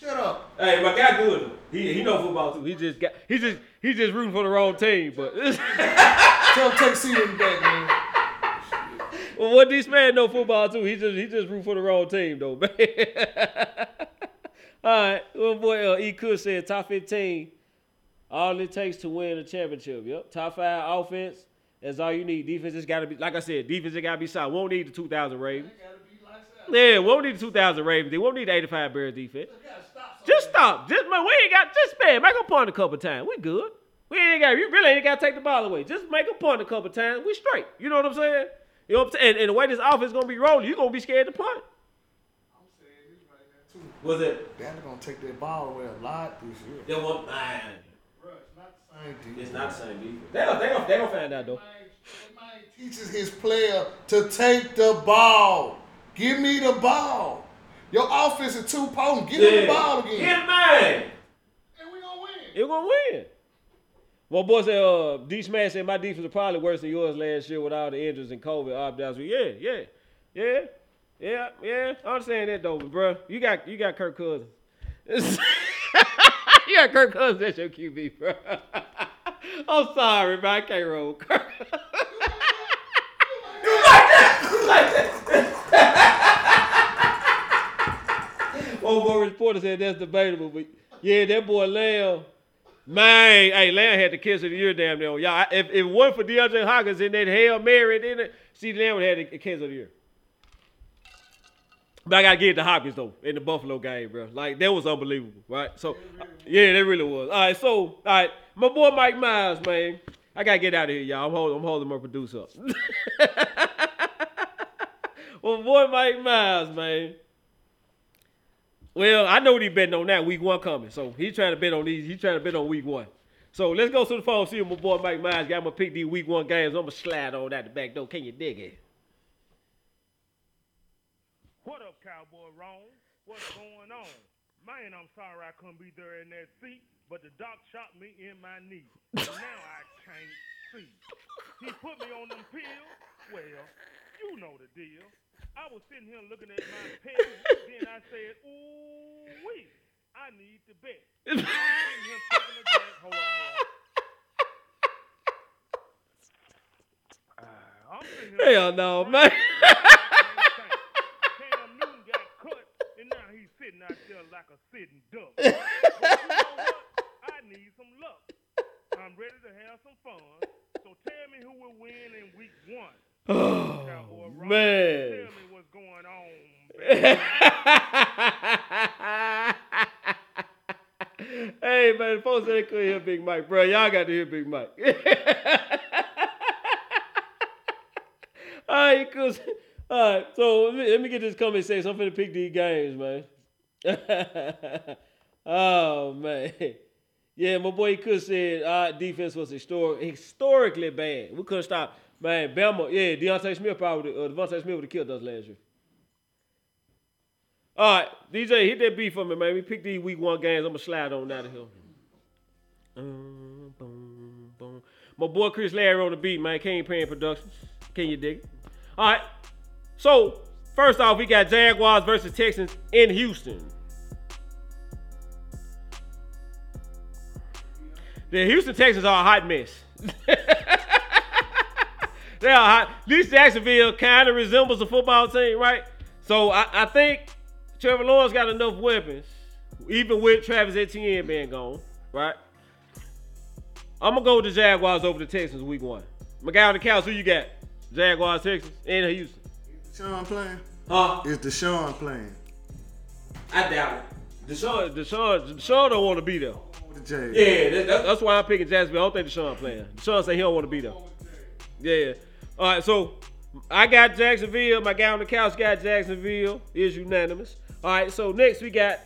shut up. Hey, my guy good. He he know football too. He just got he just he just rooting for the wrong team. But Tell him take seat in the back, man. well, what this man know football too. He just he just root for the wrong team though, man. All right, well boy, uh, E. Kush said top fifteen. All it takes to win a championship. Yep, top five offense. That's all you need. Defense just got to be like I said. Defense just got to be solid. Won't need the two thousand Ravens. Yeah, won't need the two thousand Ravens. They won't need the eighty five Bears defense. Just stop. Just man, we ain't got just man, make a punt a couple times. We good. We ain't got you really ain't got to take the ball away. Just make a punt a couple times. We straight. You know what I'm saying? You know what I'm saying? And, and the way this offense gonna be rolling, you gonna be scared to punt. I'm saying, he's right there, too. Was it? They're gonna take that ball away a lot this year. They want man. Bro, it's not the same defense. It's not the same defense. They gonna they gonna they gonna find out though. That teaches his player to take the ball. Give me the ball. Your offense is too potent. Give him the ball again. Get man. And we gonna win. You're gonna win. Well, boy said, uh, D Smash said my defense was probably worse than yours last year with all the injuries and COVID opt outs. Yeah, yeah, yeah, yeah, yeah. I understand that though, but bro, you got you got Kirk Cousins. you got Kirk Cousins as your QB, bro. I'm sorry, but I can't roll Kirk. Reporter said that's debatable, but yeah, that boy Lamb, man, hey, Lamb had the kiss of the year damn near. Y'all, if, it wasn't for DeAndre Hopkins in that Hail Mary, then see Lamb would have had the kiss of the year. But I gotta give it to Hopkins though in the Buffalo game, bro. Like that was unbelievable, right? So, yeah, that really was. All right, so all right, my boy Mike Miles, man. I gotta get out of here, y'all. I'm holding, I'm holding my producer up. well, boy Mike Miles, man. Well, I know what he betting on that week one coming. So he's trying to bet on these. He's trying to bet on week one. So let's go to the phone, see my boy Mike Myers got. Gonna pick these week one games. I'm gonna slide on out the back door. Can you dig it? What up, Cowboy Ron? What's going on? Man, I'm sorry I couldn't be there in that seat, but the doc shot me in my knee. Now I can't see. He put me on them pills. Well, you know the deal. I was sitting here looking at my pen, then I said, ooh, wee, I need to bet. I'm sitting here taking a drink. Hold on, hold on. Uh, I'm sitting here Hell no, man. Cam Newton got cut, and now he's sitting out there like a sitting duck. But you know what? I need some luck. I'm ready to have some fun. So tell me who will win in week one. Oh man. On. hey man, folks they couldn't hear Big Mike, bro. Y'all got to hear Big Mike. All right, cause all right. So let me, let me get this comment say. So I'm finna pick these games, man. oh man. Yeah, my boy could said our defense was historic, historically bad. We couldn't stop. Man, Bama, yeah, DeVonta Smith probably, uh, DeVonta Smith would have killed us last year. All right, DJ, hit that beat for me, man. We pick these week one games. I'm going to slide on out of here. Boom, boom. My boy Chris Larry on the beat, man. King Pan Productions. Can you dig it? All right. So, first off, we got Jaguars versus Texans in Houston. The Houston Texans are a hot mess. they are hot. At least Jacksonville kind of resembles a football team, right? So I, I think Trevor Lawrence got enough weapons, even with Travis Etienne being gone, right? I'm gonna go with the Jaguars over the Texans week one. My guy on the couch, who you got? Jaguars, Texans, and Houston. Deshaun playing? Huh? Is Deshaun playing? I doubt it. Deshaun, Deshaun, Deshaun don't want to be there. With the Jays. Yeah, that, that- that's why I'm picking Jacksonville. I don't think Deshaun playing. Deshaun say he don't want to be there. Yeah. All right, so I got Jacksonville. My guy on the couch got Jacksonville. Is unanimous. All right, so next we got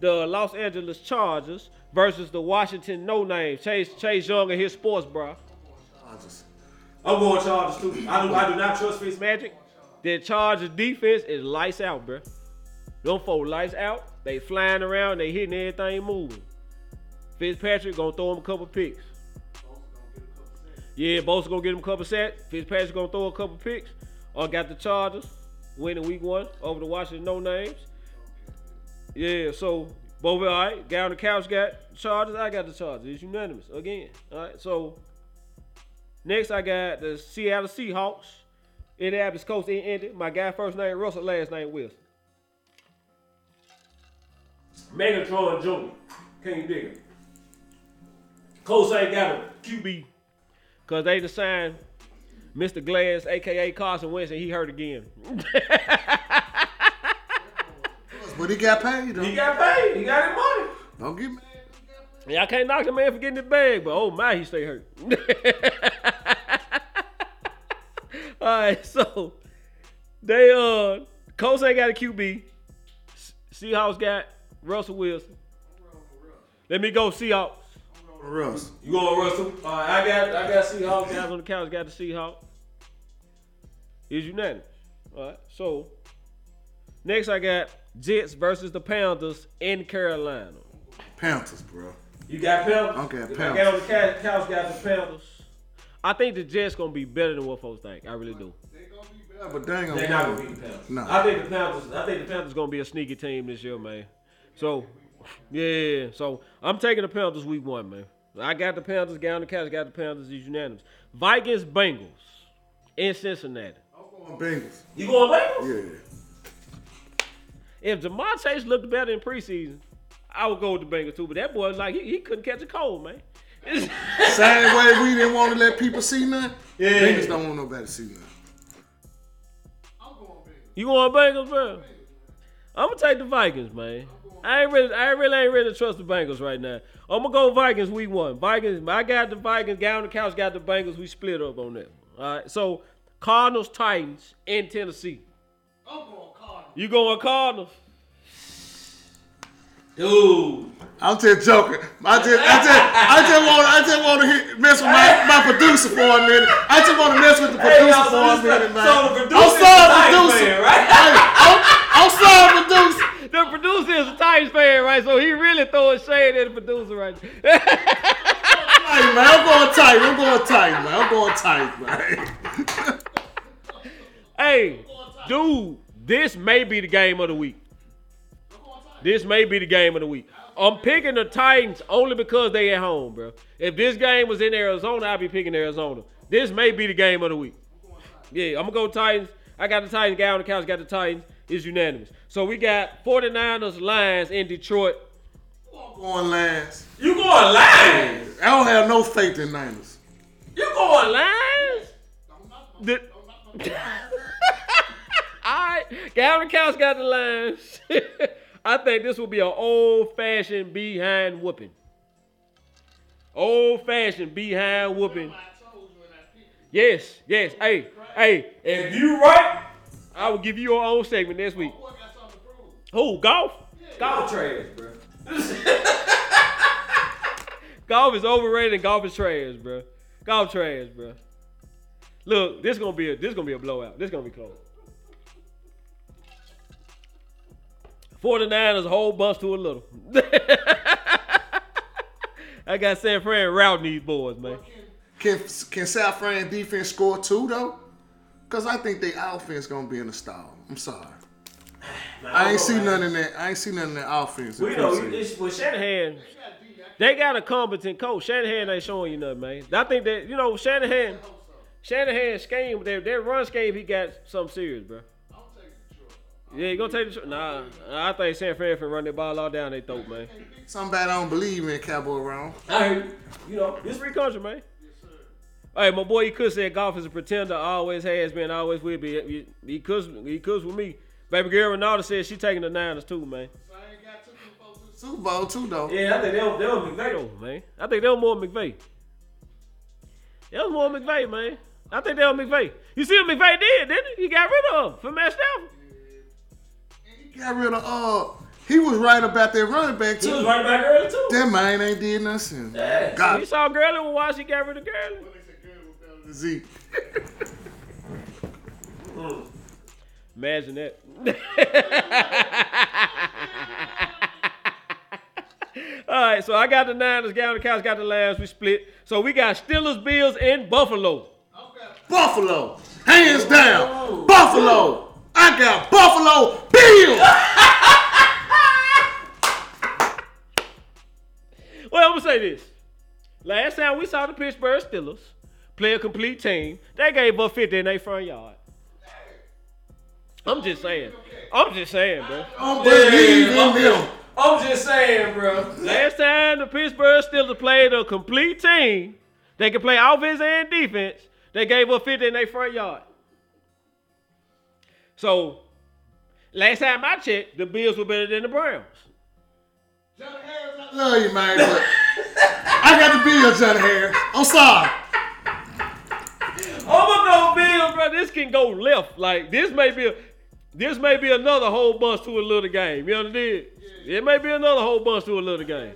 the Los Angeles Chargers versus the Washington No Name. Chase Chase Young and his sports bra. Chargers. I'm going Chargers too. I do I do not trust Fitzmagic. The Chargers defense is lights out, bro. Them four lights out. They flying around. They hitting everything moving. Fitzpatrick gonna throw him a couple picks. Yeah, Bosa gonna get him a couple sacks. Fitzpatrick gonna throw a couple picks. Or got the Chargers winning week one over the Washington No Names. Yeah, so both all right. Guy on the couch got Chargers. I got the Chargers. It's unanimous again. All right, so next I got the Seattle Seahawks. Indianapolis Colts in Indy. My guy first name Russell, last name Wilson. Megatron Jr. Can you dig it? Colts ain't got a QB because they just signed Mr. Glass, aka Carson Wentz, and he hurt again. But he got paid though. he got paid. He got his money. Don't get mad. Yeah, I can't knock the man for getting the bag, but oh my, he stay hurt. All right, so they uh Colts ain't got a QB. Seahawks got Russell Wilson. Let me go Seahawks. Russ. You going Russell? All right, I got I got Seahawks guys on the couch. Got the Seahawks. Is unanimous. All right, so next I got Jets versus the Panthers in Carolina. Panthers, bro. You got Panthers? Okay, My Panthers. guy on the couch, couch got the Panthers. I think the Jets gonna be better than what folks think. I really do. Yeah, but they ain't gonna be better, but dang them. They're not gonna beat the Panthers. No. I think the Panthers. I think the Panthers gonna be a sneaky team this year, man. So, yeah. So I'm taking the Panthers week one, man. I got the Panthers. Guy on the couch got the Panthers. He's unanimous. Vikings, Bengals in Cincinnati. I'm going Bengals. You going Bengals? Yeah. If Ja'Marr Chase looked better in preseason, I would go with the Bengals too. But that boy, like, he, he couldn't catch a cold, man. Same way we didn't want to let people see nothing. Yeah. Bengals don't want nobody to see nothing. I'm going Bengals. You going Bengals, bro? I'm gonna take the Vikings, man. I ain't really, I really ain't really trust the Bengals right now. I'm gonna go Vikings week one. Vikings, I got the Vikings. Guy on the couch got the Bengals. We split up on that. All right. So Cardinals, Titans in Tennessee. I'm going Cardinals. You going Cardinals? Dude. I'm just joking. I just, I just, I just want, I just want to hit, mess with my, my producer for a minute. I just want to mess with the producer for a minute, man. I'm sorry, producer. Hey, I'm, I'm sorry, producer. The producer is a Titans fan, right? So he really throwing shade at the producer right man, I'm going tight. I'm going tight, man. I'm going tight, man. Hey, dude, this may be the game of the week. This may be the game of the week. I'm picking the Titans only because they at home, bro. If this game was in Arizona, I'd be picking Arizona. This may be the game of the week. Yeah, I'm gonna go Titans. I got the Titans. Guy on the couch got the Titans. It's unanimous. So we got 49ers Lions in Detroit. I'm going last. You going Lions? I don't have no faith in Niners. You going Lions? The- Alright, guy on the couch got the Lions. I think this will be an old fashioned behind whooping. Old fashioned behind whooping. Yes, yes. Hey, hey, if you right, I will give you your own segment next week. Who, golf? Golf trash, bro. golf is overrated and golf is trash, bro. Golf trash, bro. Look, this gonna be a this is gonna be a blowout. This is gonna be close. 49ers a whole bunch to a little. I got San Fran routing these boys, man. Can can South Fran defense score two though? Cause I think their offense gonna be in the stall. I'm sorry. I ain't see none in that. I ain't see none in that offense. We know it's, with Shanahan. They got a competent coach. Shanahan ain't showing you nothing, man. I think that you know Shanahan. Shanahan's scheme, their their run scheme, he got something serious, bro. Yeah, you gonna take the tr- nah. I think San Fran finna run that ball all down their throat, man. Somebody don't believe in Cowboy. I heard, you know, this free country, man. Hey, my boy, he could say golf is a pretender, always has been, always will be. He, he cooks, he cooks with me. Baby girl Renata said she taking the Niners too, man. Super Bowl too though. Yeah, I think they was, they was McVay though, man. I think they was more McVay. They was more McVay, man. I think they was McVay. You see what McVay did, didn't he? He got rid of him for Matt Stafford. He got rid of uh. He was right about that running back too. He was right back early too. That man ain't did nothing. Yeah. God. You saw Gurley with why she got rid of Gurley. Z. Imagine that. All right, so I got the Niners, Gavin the Cows got the Lambs, we split. So we got Steelers, Bills, and Buffalo. Buffalo, hands down. Buffalo. I got Buffalo Bills. Well, I'm gonna say this. Last time we saw the Pittsburgh Steelers play a complete team, they gave up 50 in their front yard. I'm just saying. I'm just saying, bro. Don't believe in them. I'm just saying, bro. Last time the Pittsburgh Steelers played a complete team, they could play offense and defense. They gave up 50 in their front yard. So, last time I checked, the Bills were better than the Browns. I love you, man. But I got the Bills, Johnny Harris. I'm sorry. I'm gonna go Bills, bro. This can go left. Like this may be a, this may be another whole bunch to a little game. You understand? It may be another whole bunch to a little game.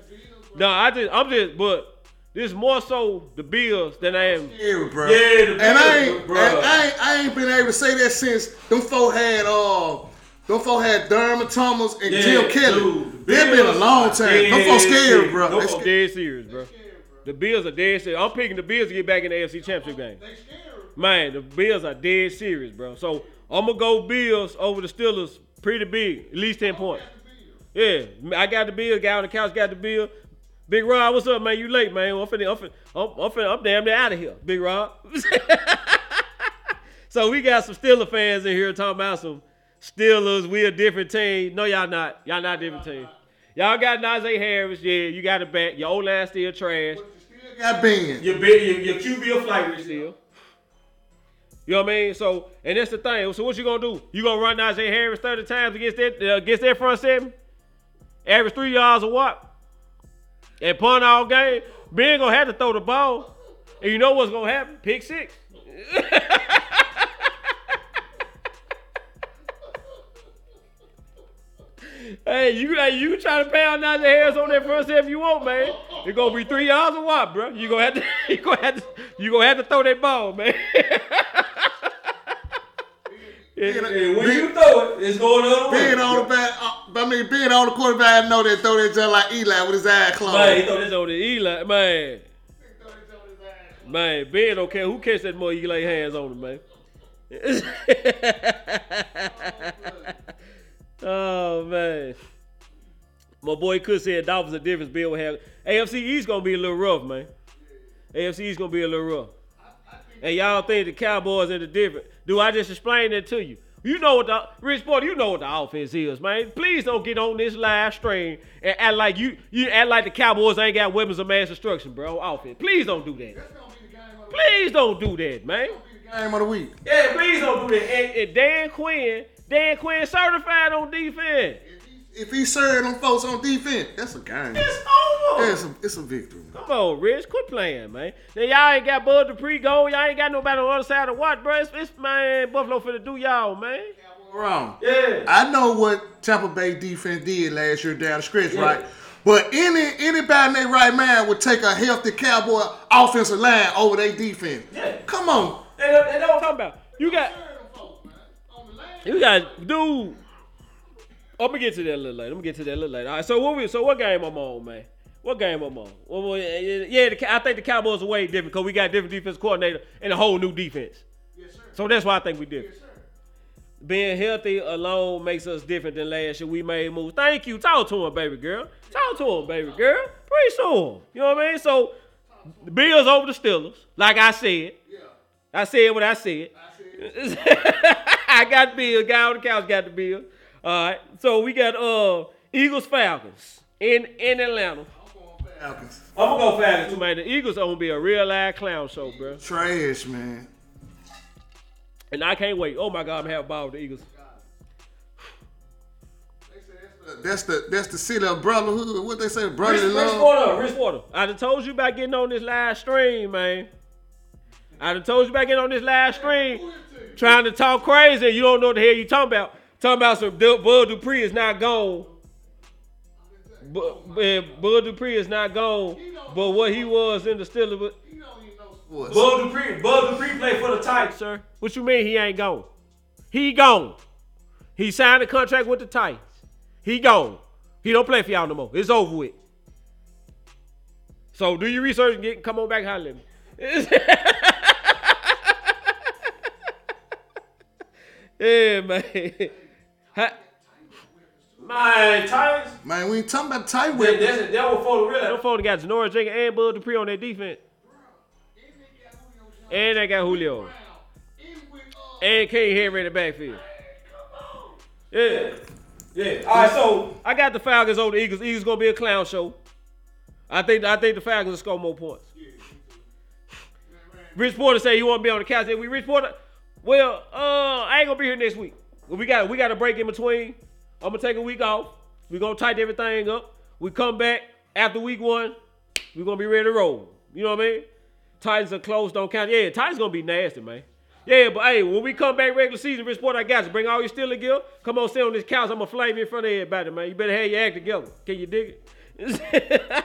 No, I just I'm just but this more so the Bills than I am. Scary, bro. Yeah, the and I Bills, ain't, bro. and I ain't, I ain't been able to say that since them four had uh, them four had Thurman Thomas and Jim Kelly. They've been a long time. them four scary, bro. They Them scary. dead serious, bro. The Bills are dead serious. I'm picking the Bills to get back in the AFC Championship game. Man, the Bills are dead serious, bro. So I'm gonna go Bills over the Steelers pretty big, at least ten points. Yeah, I got the bill. Guy on the couch got the Bill. Big Rob, what's up, man? You late, man? I'm finna, I'm finna, I'm, I'm, finna, I'm damn near out of here, Big Rob. so we got some Steeler fans in here talking about some Steelers. We a different team. No, y'all not. Y'all not a different team. Y'all got Najee Harris. Yeah, you got it back. Your old ass still trash. you got Ben. Your big, your, your QB a flight still. You know what I mean? So, and that's the thing. So, what you gonna do? You gonna run Najee Harris thirty times against that uh, against that front seven? Average three yards or what? And punt all game. Ben gonna have to throw the ball. And you know what's gonna happen? Pick six. Hey, you hey, you try to pound Najee Harris on that front seven you want, man. It's gonna be three yards or what, bro? You gonna have to you gonna have to you gonna have to throw that ball, man. And- and when you throw it, it's going the other. Being on the back, uh, I mean, being on the quarterback, I know that throw that just like Eli with his eyes closed. Man, he throw this over to Eli, man. Man, Ben don't care who catch that more. Eli hands on him, man. oh man, my boy could say Dolphins a difference. Bill will have AFC East gonna be a little rough, man. AFC East gonna be a little rough. And y'all think the Cowboys are the different. Do I just explain that to you? You know what the Rich Boy, you know what the offense is, man. Please don't get on this live stream and act like you you act like the Cowboys ain't got weapons of mass destruction, bro. Offense. Please don't do that. Please don't do that, man. Game of the week. Yeah, please don't do that. And, and Dan Quinn, Dan Quinn certified on defense. If he served them folks on defense, that's a game. It's over. Yeah, it's a, it's a victory. Come on, Rich, quit playing, man. Now y'all ain't got Bud Dupree go. Y'all ain't got nobody on the other side of what, bro? It's, it's man, Buffalo for finna do y'all, man. Wrong. Yeah. I know what Tampa Bay defense did last year down the stretch, right? But any anybody in their right mind would take a healthy Cowboy offensive line over their defense. Yeah. Come on. They, they know what I'm talking about. You got, you got, dude. Oh, I'm gonna get to that a little later. I'm gonna get to that a little later. All right. So what we? So what game I'm on, man? What game I'm on? Well, yeah, the, I think the Cowboys are way different because we got different defense coordinator and a whole new defense. Yes, sir. So that's why I think we different. Being healthy alone makes us different than last year. We made moves. Thank you. Talk to him, baby girl. Talk to him, baby girl. To him. You know what I mean? So the Bills over the Steelers, like I said. Yeah. I said what I said. I got the bill. Guy on the couch got the bill. All right. So we got uh Eagles Falcons in in Atlanta. I'm going Falcons. I'm gonna go Falcons too, man. The Eagles are gonna be a real live clown show, bro. Trash, man. And I can't wait. Oh my God, I'm having a ball with the Eagles. That's the that's the city of brotherhood. What they say, brotherly Rich, Rich love. Water, Rich Water. I done told you about getting on this live stream, man. I done told you about getting on this live stream, trying to talk crazy. You don't know what the hell you talking about. Talking about some Du- Bud Dupree is not gone. But Bud Dupree is not gone. But what he was in the Steelers. but- Sports. Bud Dupree, Bud Dupree played for the Titans, sir. What you mean he ain't gone? He gone. He signed a contract with the Titans. He gone. He don't play for y'all no more. It's over with. So do your research and get come on back and holler at me. yeah, man. Ha- Man, Titans. Man, we ain't talking about tight That, weapons. that's, that was for the real. Them folks got Janoris Jenkins and Bud Dupree on their defense. And they got Julio. And King Henry in the backfield. Yeah. Yeah. All right, so I got the Falcons over the Eagles. Eagles gonna be a clown show. I think I think the Falcons will score more points. Rich Porter say he want to be on the couch. We Rich Porter. Well, uh, I ain't gonna be here next week. We got we got a break in between. I'm gonna take a week off. We gonna tighten everything up. We come back after week one. We gonna be ready to roll. You know what I mean? Titans are close, don't count. Yeah, Titans gonna be nasty, man. Yeah, but hey, when we come back regular season, Porter, I got you. Bring all your Steeler gear. Come on, sit on this couch. I'm gonna flame in front of everybody, man. You better have your act together. Can you dig it?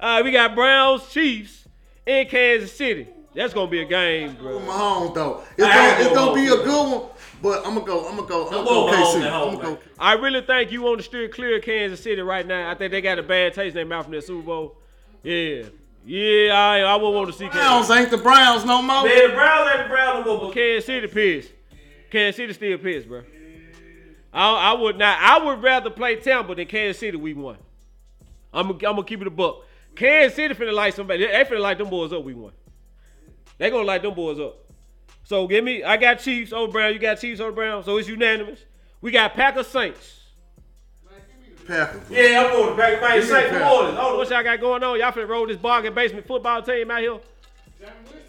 all right, we got Browns, Chiefs, in Kansas City. That's gonna be a game, bro. Mahomes though. It's gonna, it's going gonna be a good one. But I'm gonna go. I'm gonna go. I'm gonna go KC. I'm gonna go. I really think you want to steer clear of Kansas City right now. I think they got a bad taste in their mouth from that Super Bowl. Yeah. Yeah, I, I would want to see Browns Kansas. ain't the Browns no more. Man, the Browns ain't the Browns no more, but Kansas City pissed. Kansas City still pissed, bro. I, I would not. I would rather play Tampa than Kansas City We won. I'm, I'm gonna keep it a buck. Kansas City finna light somebody. They finna light them boys up We one. They gonna light them boys up. So give me. I got Chiefs over Brown. You got Chiefs over Brown. So it's unanimous. We got Packers Saints. Packers. Yeah, I'm going to Packers. Man, Give Saints the New Orleans. Oh, what y'all got going on? Y'all finna roll this bargain basement football team out here.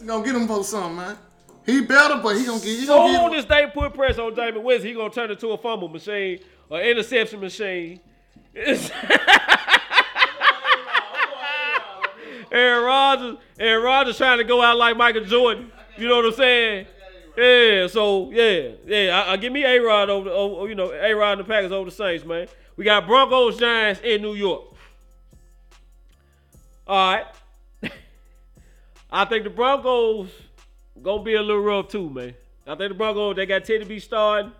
Gonna get him for something, man. He better, but he gonna get. He gonna Soon get. as they put pressure on Jameis Winston, he gonna turn into a fumble machine, an interception machine. Aaron Rodgers, Aaron Rodgers trying to go out like Michael Jordan. You know what I'm saying? Yeah. So yeah, yeah. I, I give me A Rod over, over, you know, A Rod and the Packers over the Saints, man. We got Broncos Giants in New York. All right. I think the Broncos gonna be a little rough too, man. I think the Broncos they got Teddy B starting.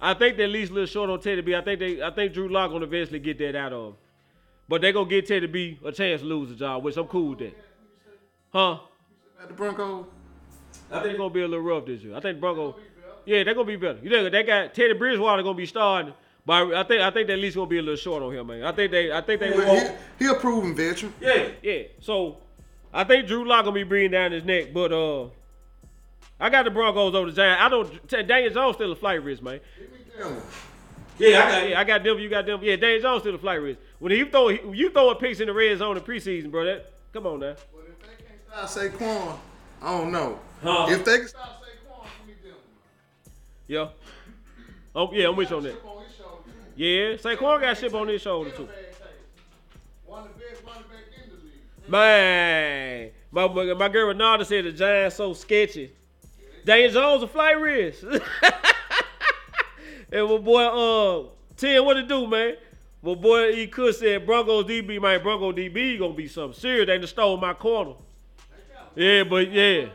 I think they're at least a little short on Teddy B. I think they I think Drew Lock gonna eventually get that out of him. But they gonna get Teddy B a chance to lose the job, which I'm cool with that. Huh? At the Broncos. I think they're gonna be a little rough this year. I think Broncos Yeah, they're gonna be better. You know, they got Teddy Bridgewater gonna be starting. But I think I think they at least gonna be a little short on him, man. I think they I think they He, will he a proven veteran. Yeah, yeah. So I think Drew Lock gonna be breathing down his neck, but uh, I got the Broncos over the Giants. I don't. Daniel Jones still a flight risk, man. Yeah, I got. Yeah, I got them. You got them. Yeah, Daniel Jones still the flight risk. When you throw you throwing picks in the red zone in preseason, bro. That come on now. But if they can't stop Saquon, I don't know. Huh? If they can stop Saquon, give me them. Yeah. Oh yeah, I'm with you on that. On his shoulder, too. Yeah, Saquon got shit on his shoulder too. Bad taste. One of the best running back in the league. Man, my my, my girl Renata said the Giants so sketchy. Daniel Jones a flight risk. and my boy, uh, Tim, what it do, man? My boy E. Cook said Broncos DB, man, Bronco DB gonna be something serious. They just stole my corner. Yeah, but yeah.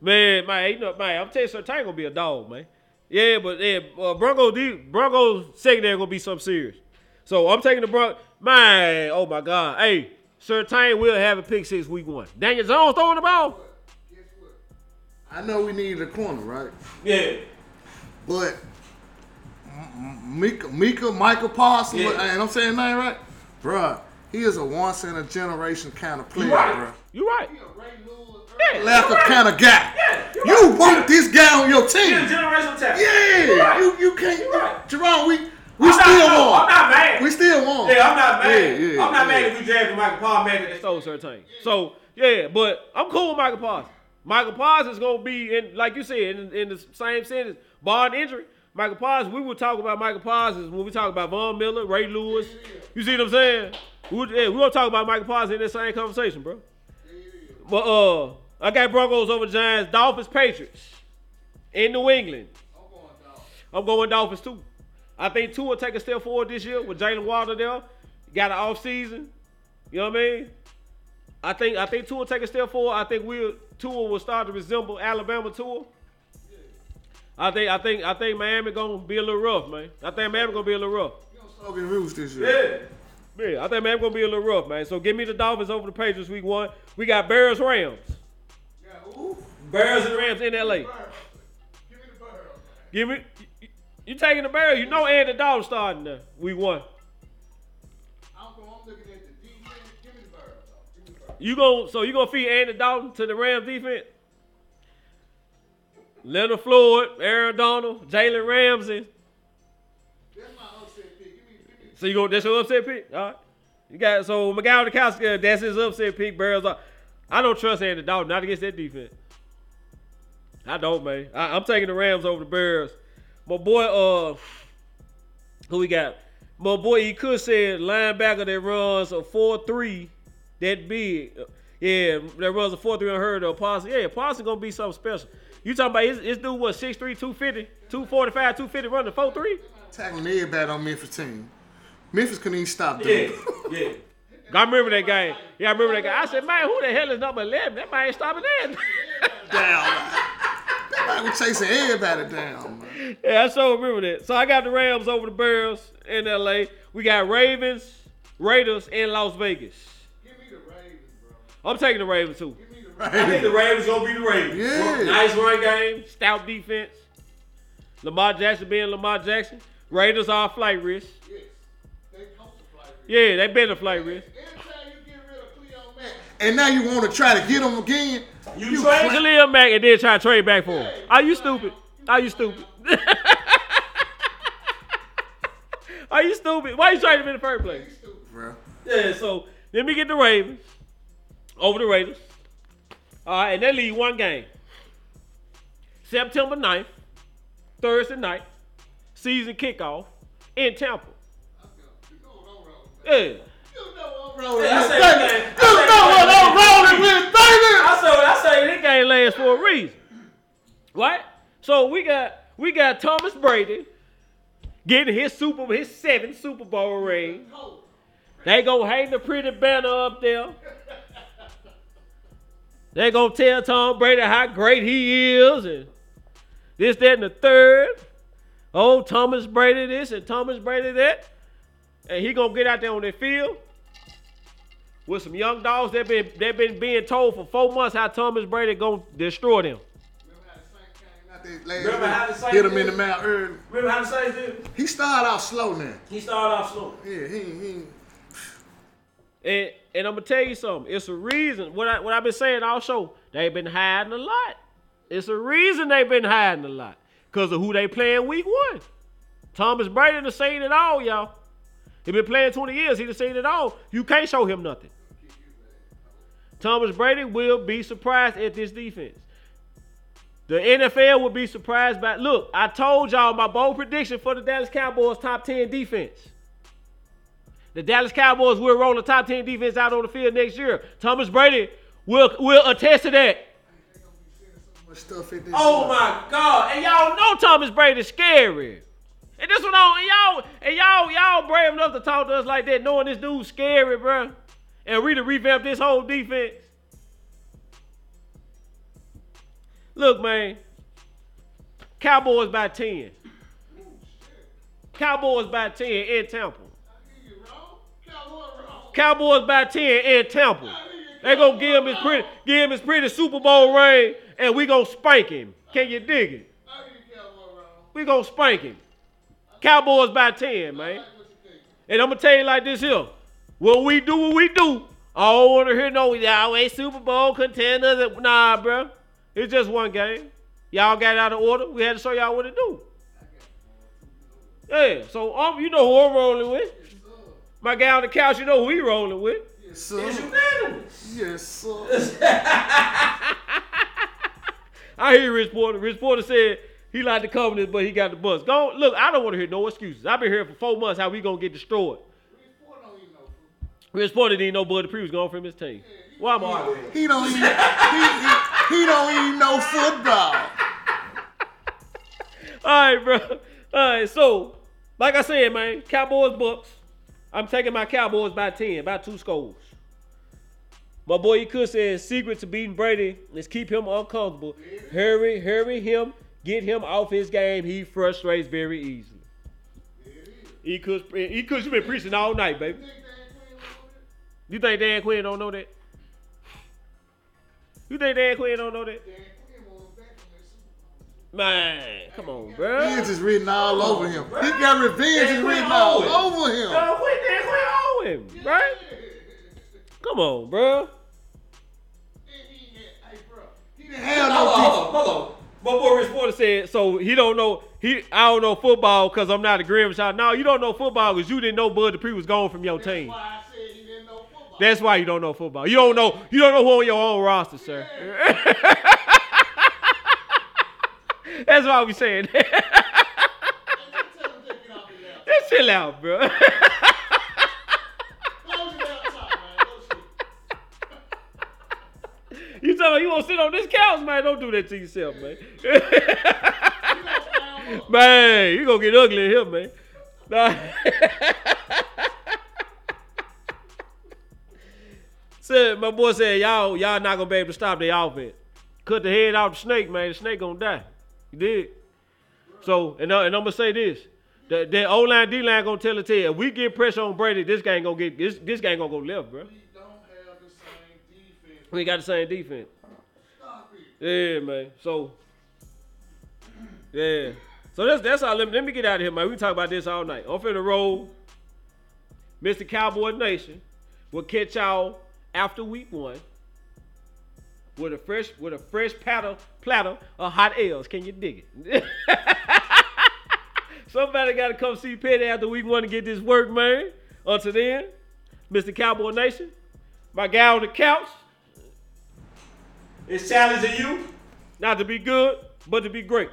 Man, man, you know, man, I'm telling you, Surtain gonna be a dog, man. Yeah, but yeah, uh, Bronco D, Broncos secondary gonna be something serious. So I'm taking the Bron. Man, oh my God, hey, Surtain will have a pick six week one. Daniel Jones throwing the ball. I know we needed a corner, right? Yeah, But Micah, Micah, Michael Parsons, Yeah. and I'm saying that right, bruh. He is a once in a generation kind of player, you right. bruh. You right. Yeah, Lack you of right. kind of guy. Yeah, you You want this guy on your team? generational talent. Yeah, you you can't. You're right. Jerome, we we I'm still not, won. I'm not mad. We still won. Yeah, I'm not mad. Yeah, yeah, I'm not yeah. mad if we drafted Michael Parsons, mad that they stole certain things. So yeah, but I'm cool with Michael Parsons. Michael Parsons is gonna be in, like you said, in, in the same sentence, barring injury. Michael Parsons, we will talk about Michael Parsons when we talk about Von Miller, Ray Lewis. You see what I'm saying? We, yeah, we gonna talk about Michael Parsons in that same conversation, bro. But uh, I got Broncos over Giants, Dolphins, Patriots in New England. I'm going Dolphins too. I think Tua will take a step forward this year with Jaylen Waddle there. Got an off season. You know what I mean? I think I think Tua will take a step forward. I think we'll Tua will start to resemble Alabama Tua. I think I think I think Miami gonna be a little rough, man. I think Miami gonna be a little rough. Slogan Roots this year. Yeah. Yeah, I think Miami gonna be a little rough, man. So give me the Dolphins over the Patriots week one. We got Bears Rams. Yeah, Bears and Rams in LA. Give me the Bears. Give me you, you taking the Bears. You know Andy Dalton starting there. Week one. I'm looking at the D Play. Give me the Barrels. Give me the Barr. You go so you gonna feed Andy Dalton to the Rams defense? Leonard Floyd, Aaron Donald, Jalen Ramsey. That's my upset pick. So you go that's your upset pick? All right. You got so Miguel Dukowski, that's his upset pick. Are I don't trust Andy Dalton, not against that defense. I don't, man. I, I'm taking the Rams over the Bears. My boy, uh, who we got? My boy, he could say linebacker that runs a four-three, that big. Yeah, that runs a four-three unheard of. Parsons, yeah, Parsons gonna be something special. You talking about his, his dude was 6'3", 250, 245, 250 running four-three? Tackling everybody on Memphis team. Memphis couldn't even stop them. yeah. yeah. I remember that game. Yeah, I remember that guy. I said, man, who the hell is number 11? That man ain't stopping that. down. That man was chasing everybody down, man. Yeah, I so remember that. So I got the Rams over the Bears in LA. We got Ravens, Raiders in Las Vegas. Give me the Ravens, bro. I'm taking the Ravens too. Give me the I think the Ravens gonna be the Ravens. Yeah. Nice run game, stout defense. Lamar Jackson being Lamar Jackson. Raiders are a flight risk. Yes. They coach the flight. Yeah, they been a flight risk. Anytime you get rid of Khalil Mack, and now you want to try to get him again, You, trade Khalil Mack and then try to trade back for him. Are you stupid? Are you stupid? Are you stupid? Why you trading him in the first place? bro. Yeah, so let me get the Ravens over the Raiders. All right, and they leave one game. September 9th, Thursday night, season kickoff in Tampa. Yeah. You know I'm rolling Yeah, I with, say baby. You I say know what. I'm rolling with, baby. I say, I say this game lasts for a reason. Right? So we got we got Thomas Brady getting his super his seventh Super Bowl ring. They gonna hang the pretty banner up there. They gonna tell Tom Brady how great he is and this, that, and the third. Oh, Thomas Brady this and Thomas Brady that. And he gonna get out there on the field with some young dogs that been that been being told for four months how Thomas Brady gonna destroy them. Remember how the Saints Hit him in the mouth early. Remember how the Saints did? He started out slow now. He started off slow. Yeah, he he. And and I'm gonna tell you something. It's a reason. What I what I've been saying all show. They've been hiding a lot. It's a reason they've been hiding a lot. Cause of who they playing week one. Thomas Brady done seen it all, y'all. He been playing 20 years. He done seen it all. You can't show him nothing. Thomas Brady will be surprised at this defense. The NFL will be surprised by. Look, I told y'all my bold prediction for the Dallas Cowboys top 10 defense. The Dallas Cowboys will roll the top 10 defense out on the field next year. Thomas Brady will will attest to that. Stuff in this. Oh my God. And y'all know Thomas Brady's scary. And this one oh, on, y'all, and y'all, y'all brave enough to talk to us like that, knowing this dude's scary, bro. And we to revamp this whole defense. Look, man. Cowboys by 10. Cowboys by 10 in Tampa. Cowboys by 10 in Tampa. They gonna give him his pretty, give him his pretty Super Bowl ring, and we gonna spank him. Can you dig it? We gonna spank him. Cowboys by 10, man. And I'm gonna tell you like this here. When we do what we do, I don't want to hear no y'all ain't Super Bowl contenders. Nah, bro. It's just one game. Y'all got out of order. We had to show y'all what to do. Yeah, so um, you know who I'm rolling with. My guy on the couch, you know who he rolling with. Yes, sir. Yes, sir. I hear Rich Porter. Rich Porter said he liked the Covenants, but he got the bus. Go look. I don't want to hear no excuses. I've been here for four months. How we gonna get destroyed? Rich Porter didn't know Bud Dupree was going from his team. Why am I arguing? He don't even he, he, he don't even know football. All right, bro. All right, so like I said, man, Cowboys Bucks. I'm taking my Cowboys by ten, by two scores. My boy E. Cook said secret to beating Brady is keep him uncomfortable. Hurry, hurry him, get him off his game. He frustrates very easily. E. Cook, E. Cook, you been preaching all night, baby. You think Dan Quinn don't know that? You think Dan Quinn don't know that? Man, come on, bro. Revenge is written all over him. He got revenge is Dan written all him. over him. Dan Quinn, Dan Quinn owe him, right? Come on, bro. He didn't have no on, defense. hold on, hold on. My boy Rich Porter said, so he don't know, he I don't know football because I'm not a Grim shot. No, you don't know football because you didn't know Bud Dupree was gone from your team. Why I said he didn't know football. That's why you don't know football. You don't know, you don't know who on your own roster, sir. That's why we saying that. Off chill out, bro. You tell me you want to sit on this couch, man? Don't do that to yourself, man. man, you gonna get ugly here, man. Nah. said my boy said y'all y'all not gonna be able to stop the offense. Cut the head out the snake, man. The snake gonna die. You did. So and, uh, and I'm gonna say this. The, the O line, D line gonna tell it tale. If we get pressure on Brady, this game gonna get this this game gonna go left, bro. We don't have the same defense. We got the same defense. Yeah, man. So, yeah. So that's that's all. Let me, let me get out of here, man. We talk about this all night. I'm finna roll. Mr. Cowboy Nation We'll catch y'all after week one with a fresh with a fresh platter platter of hot L's. Can you dig it? Somebody got to come see Petty after week one to get this work, man. Until then, Mr. Cowboy Nation, my guy on the couch is challenging you not to be good, but to be great.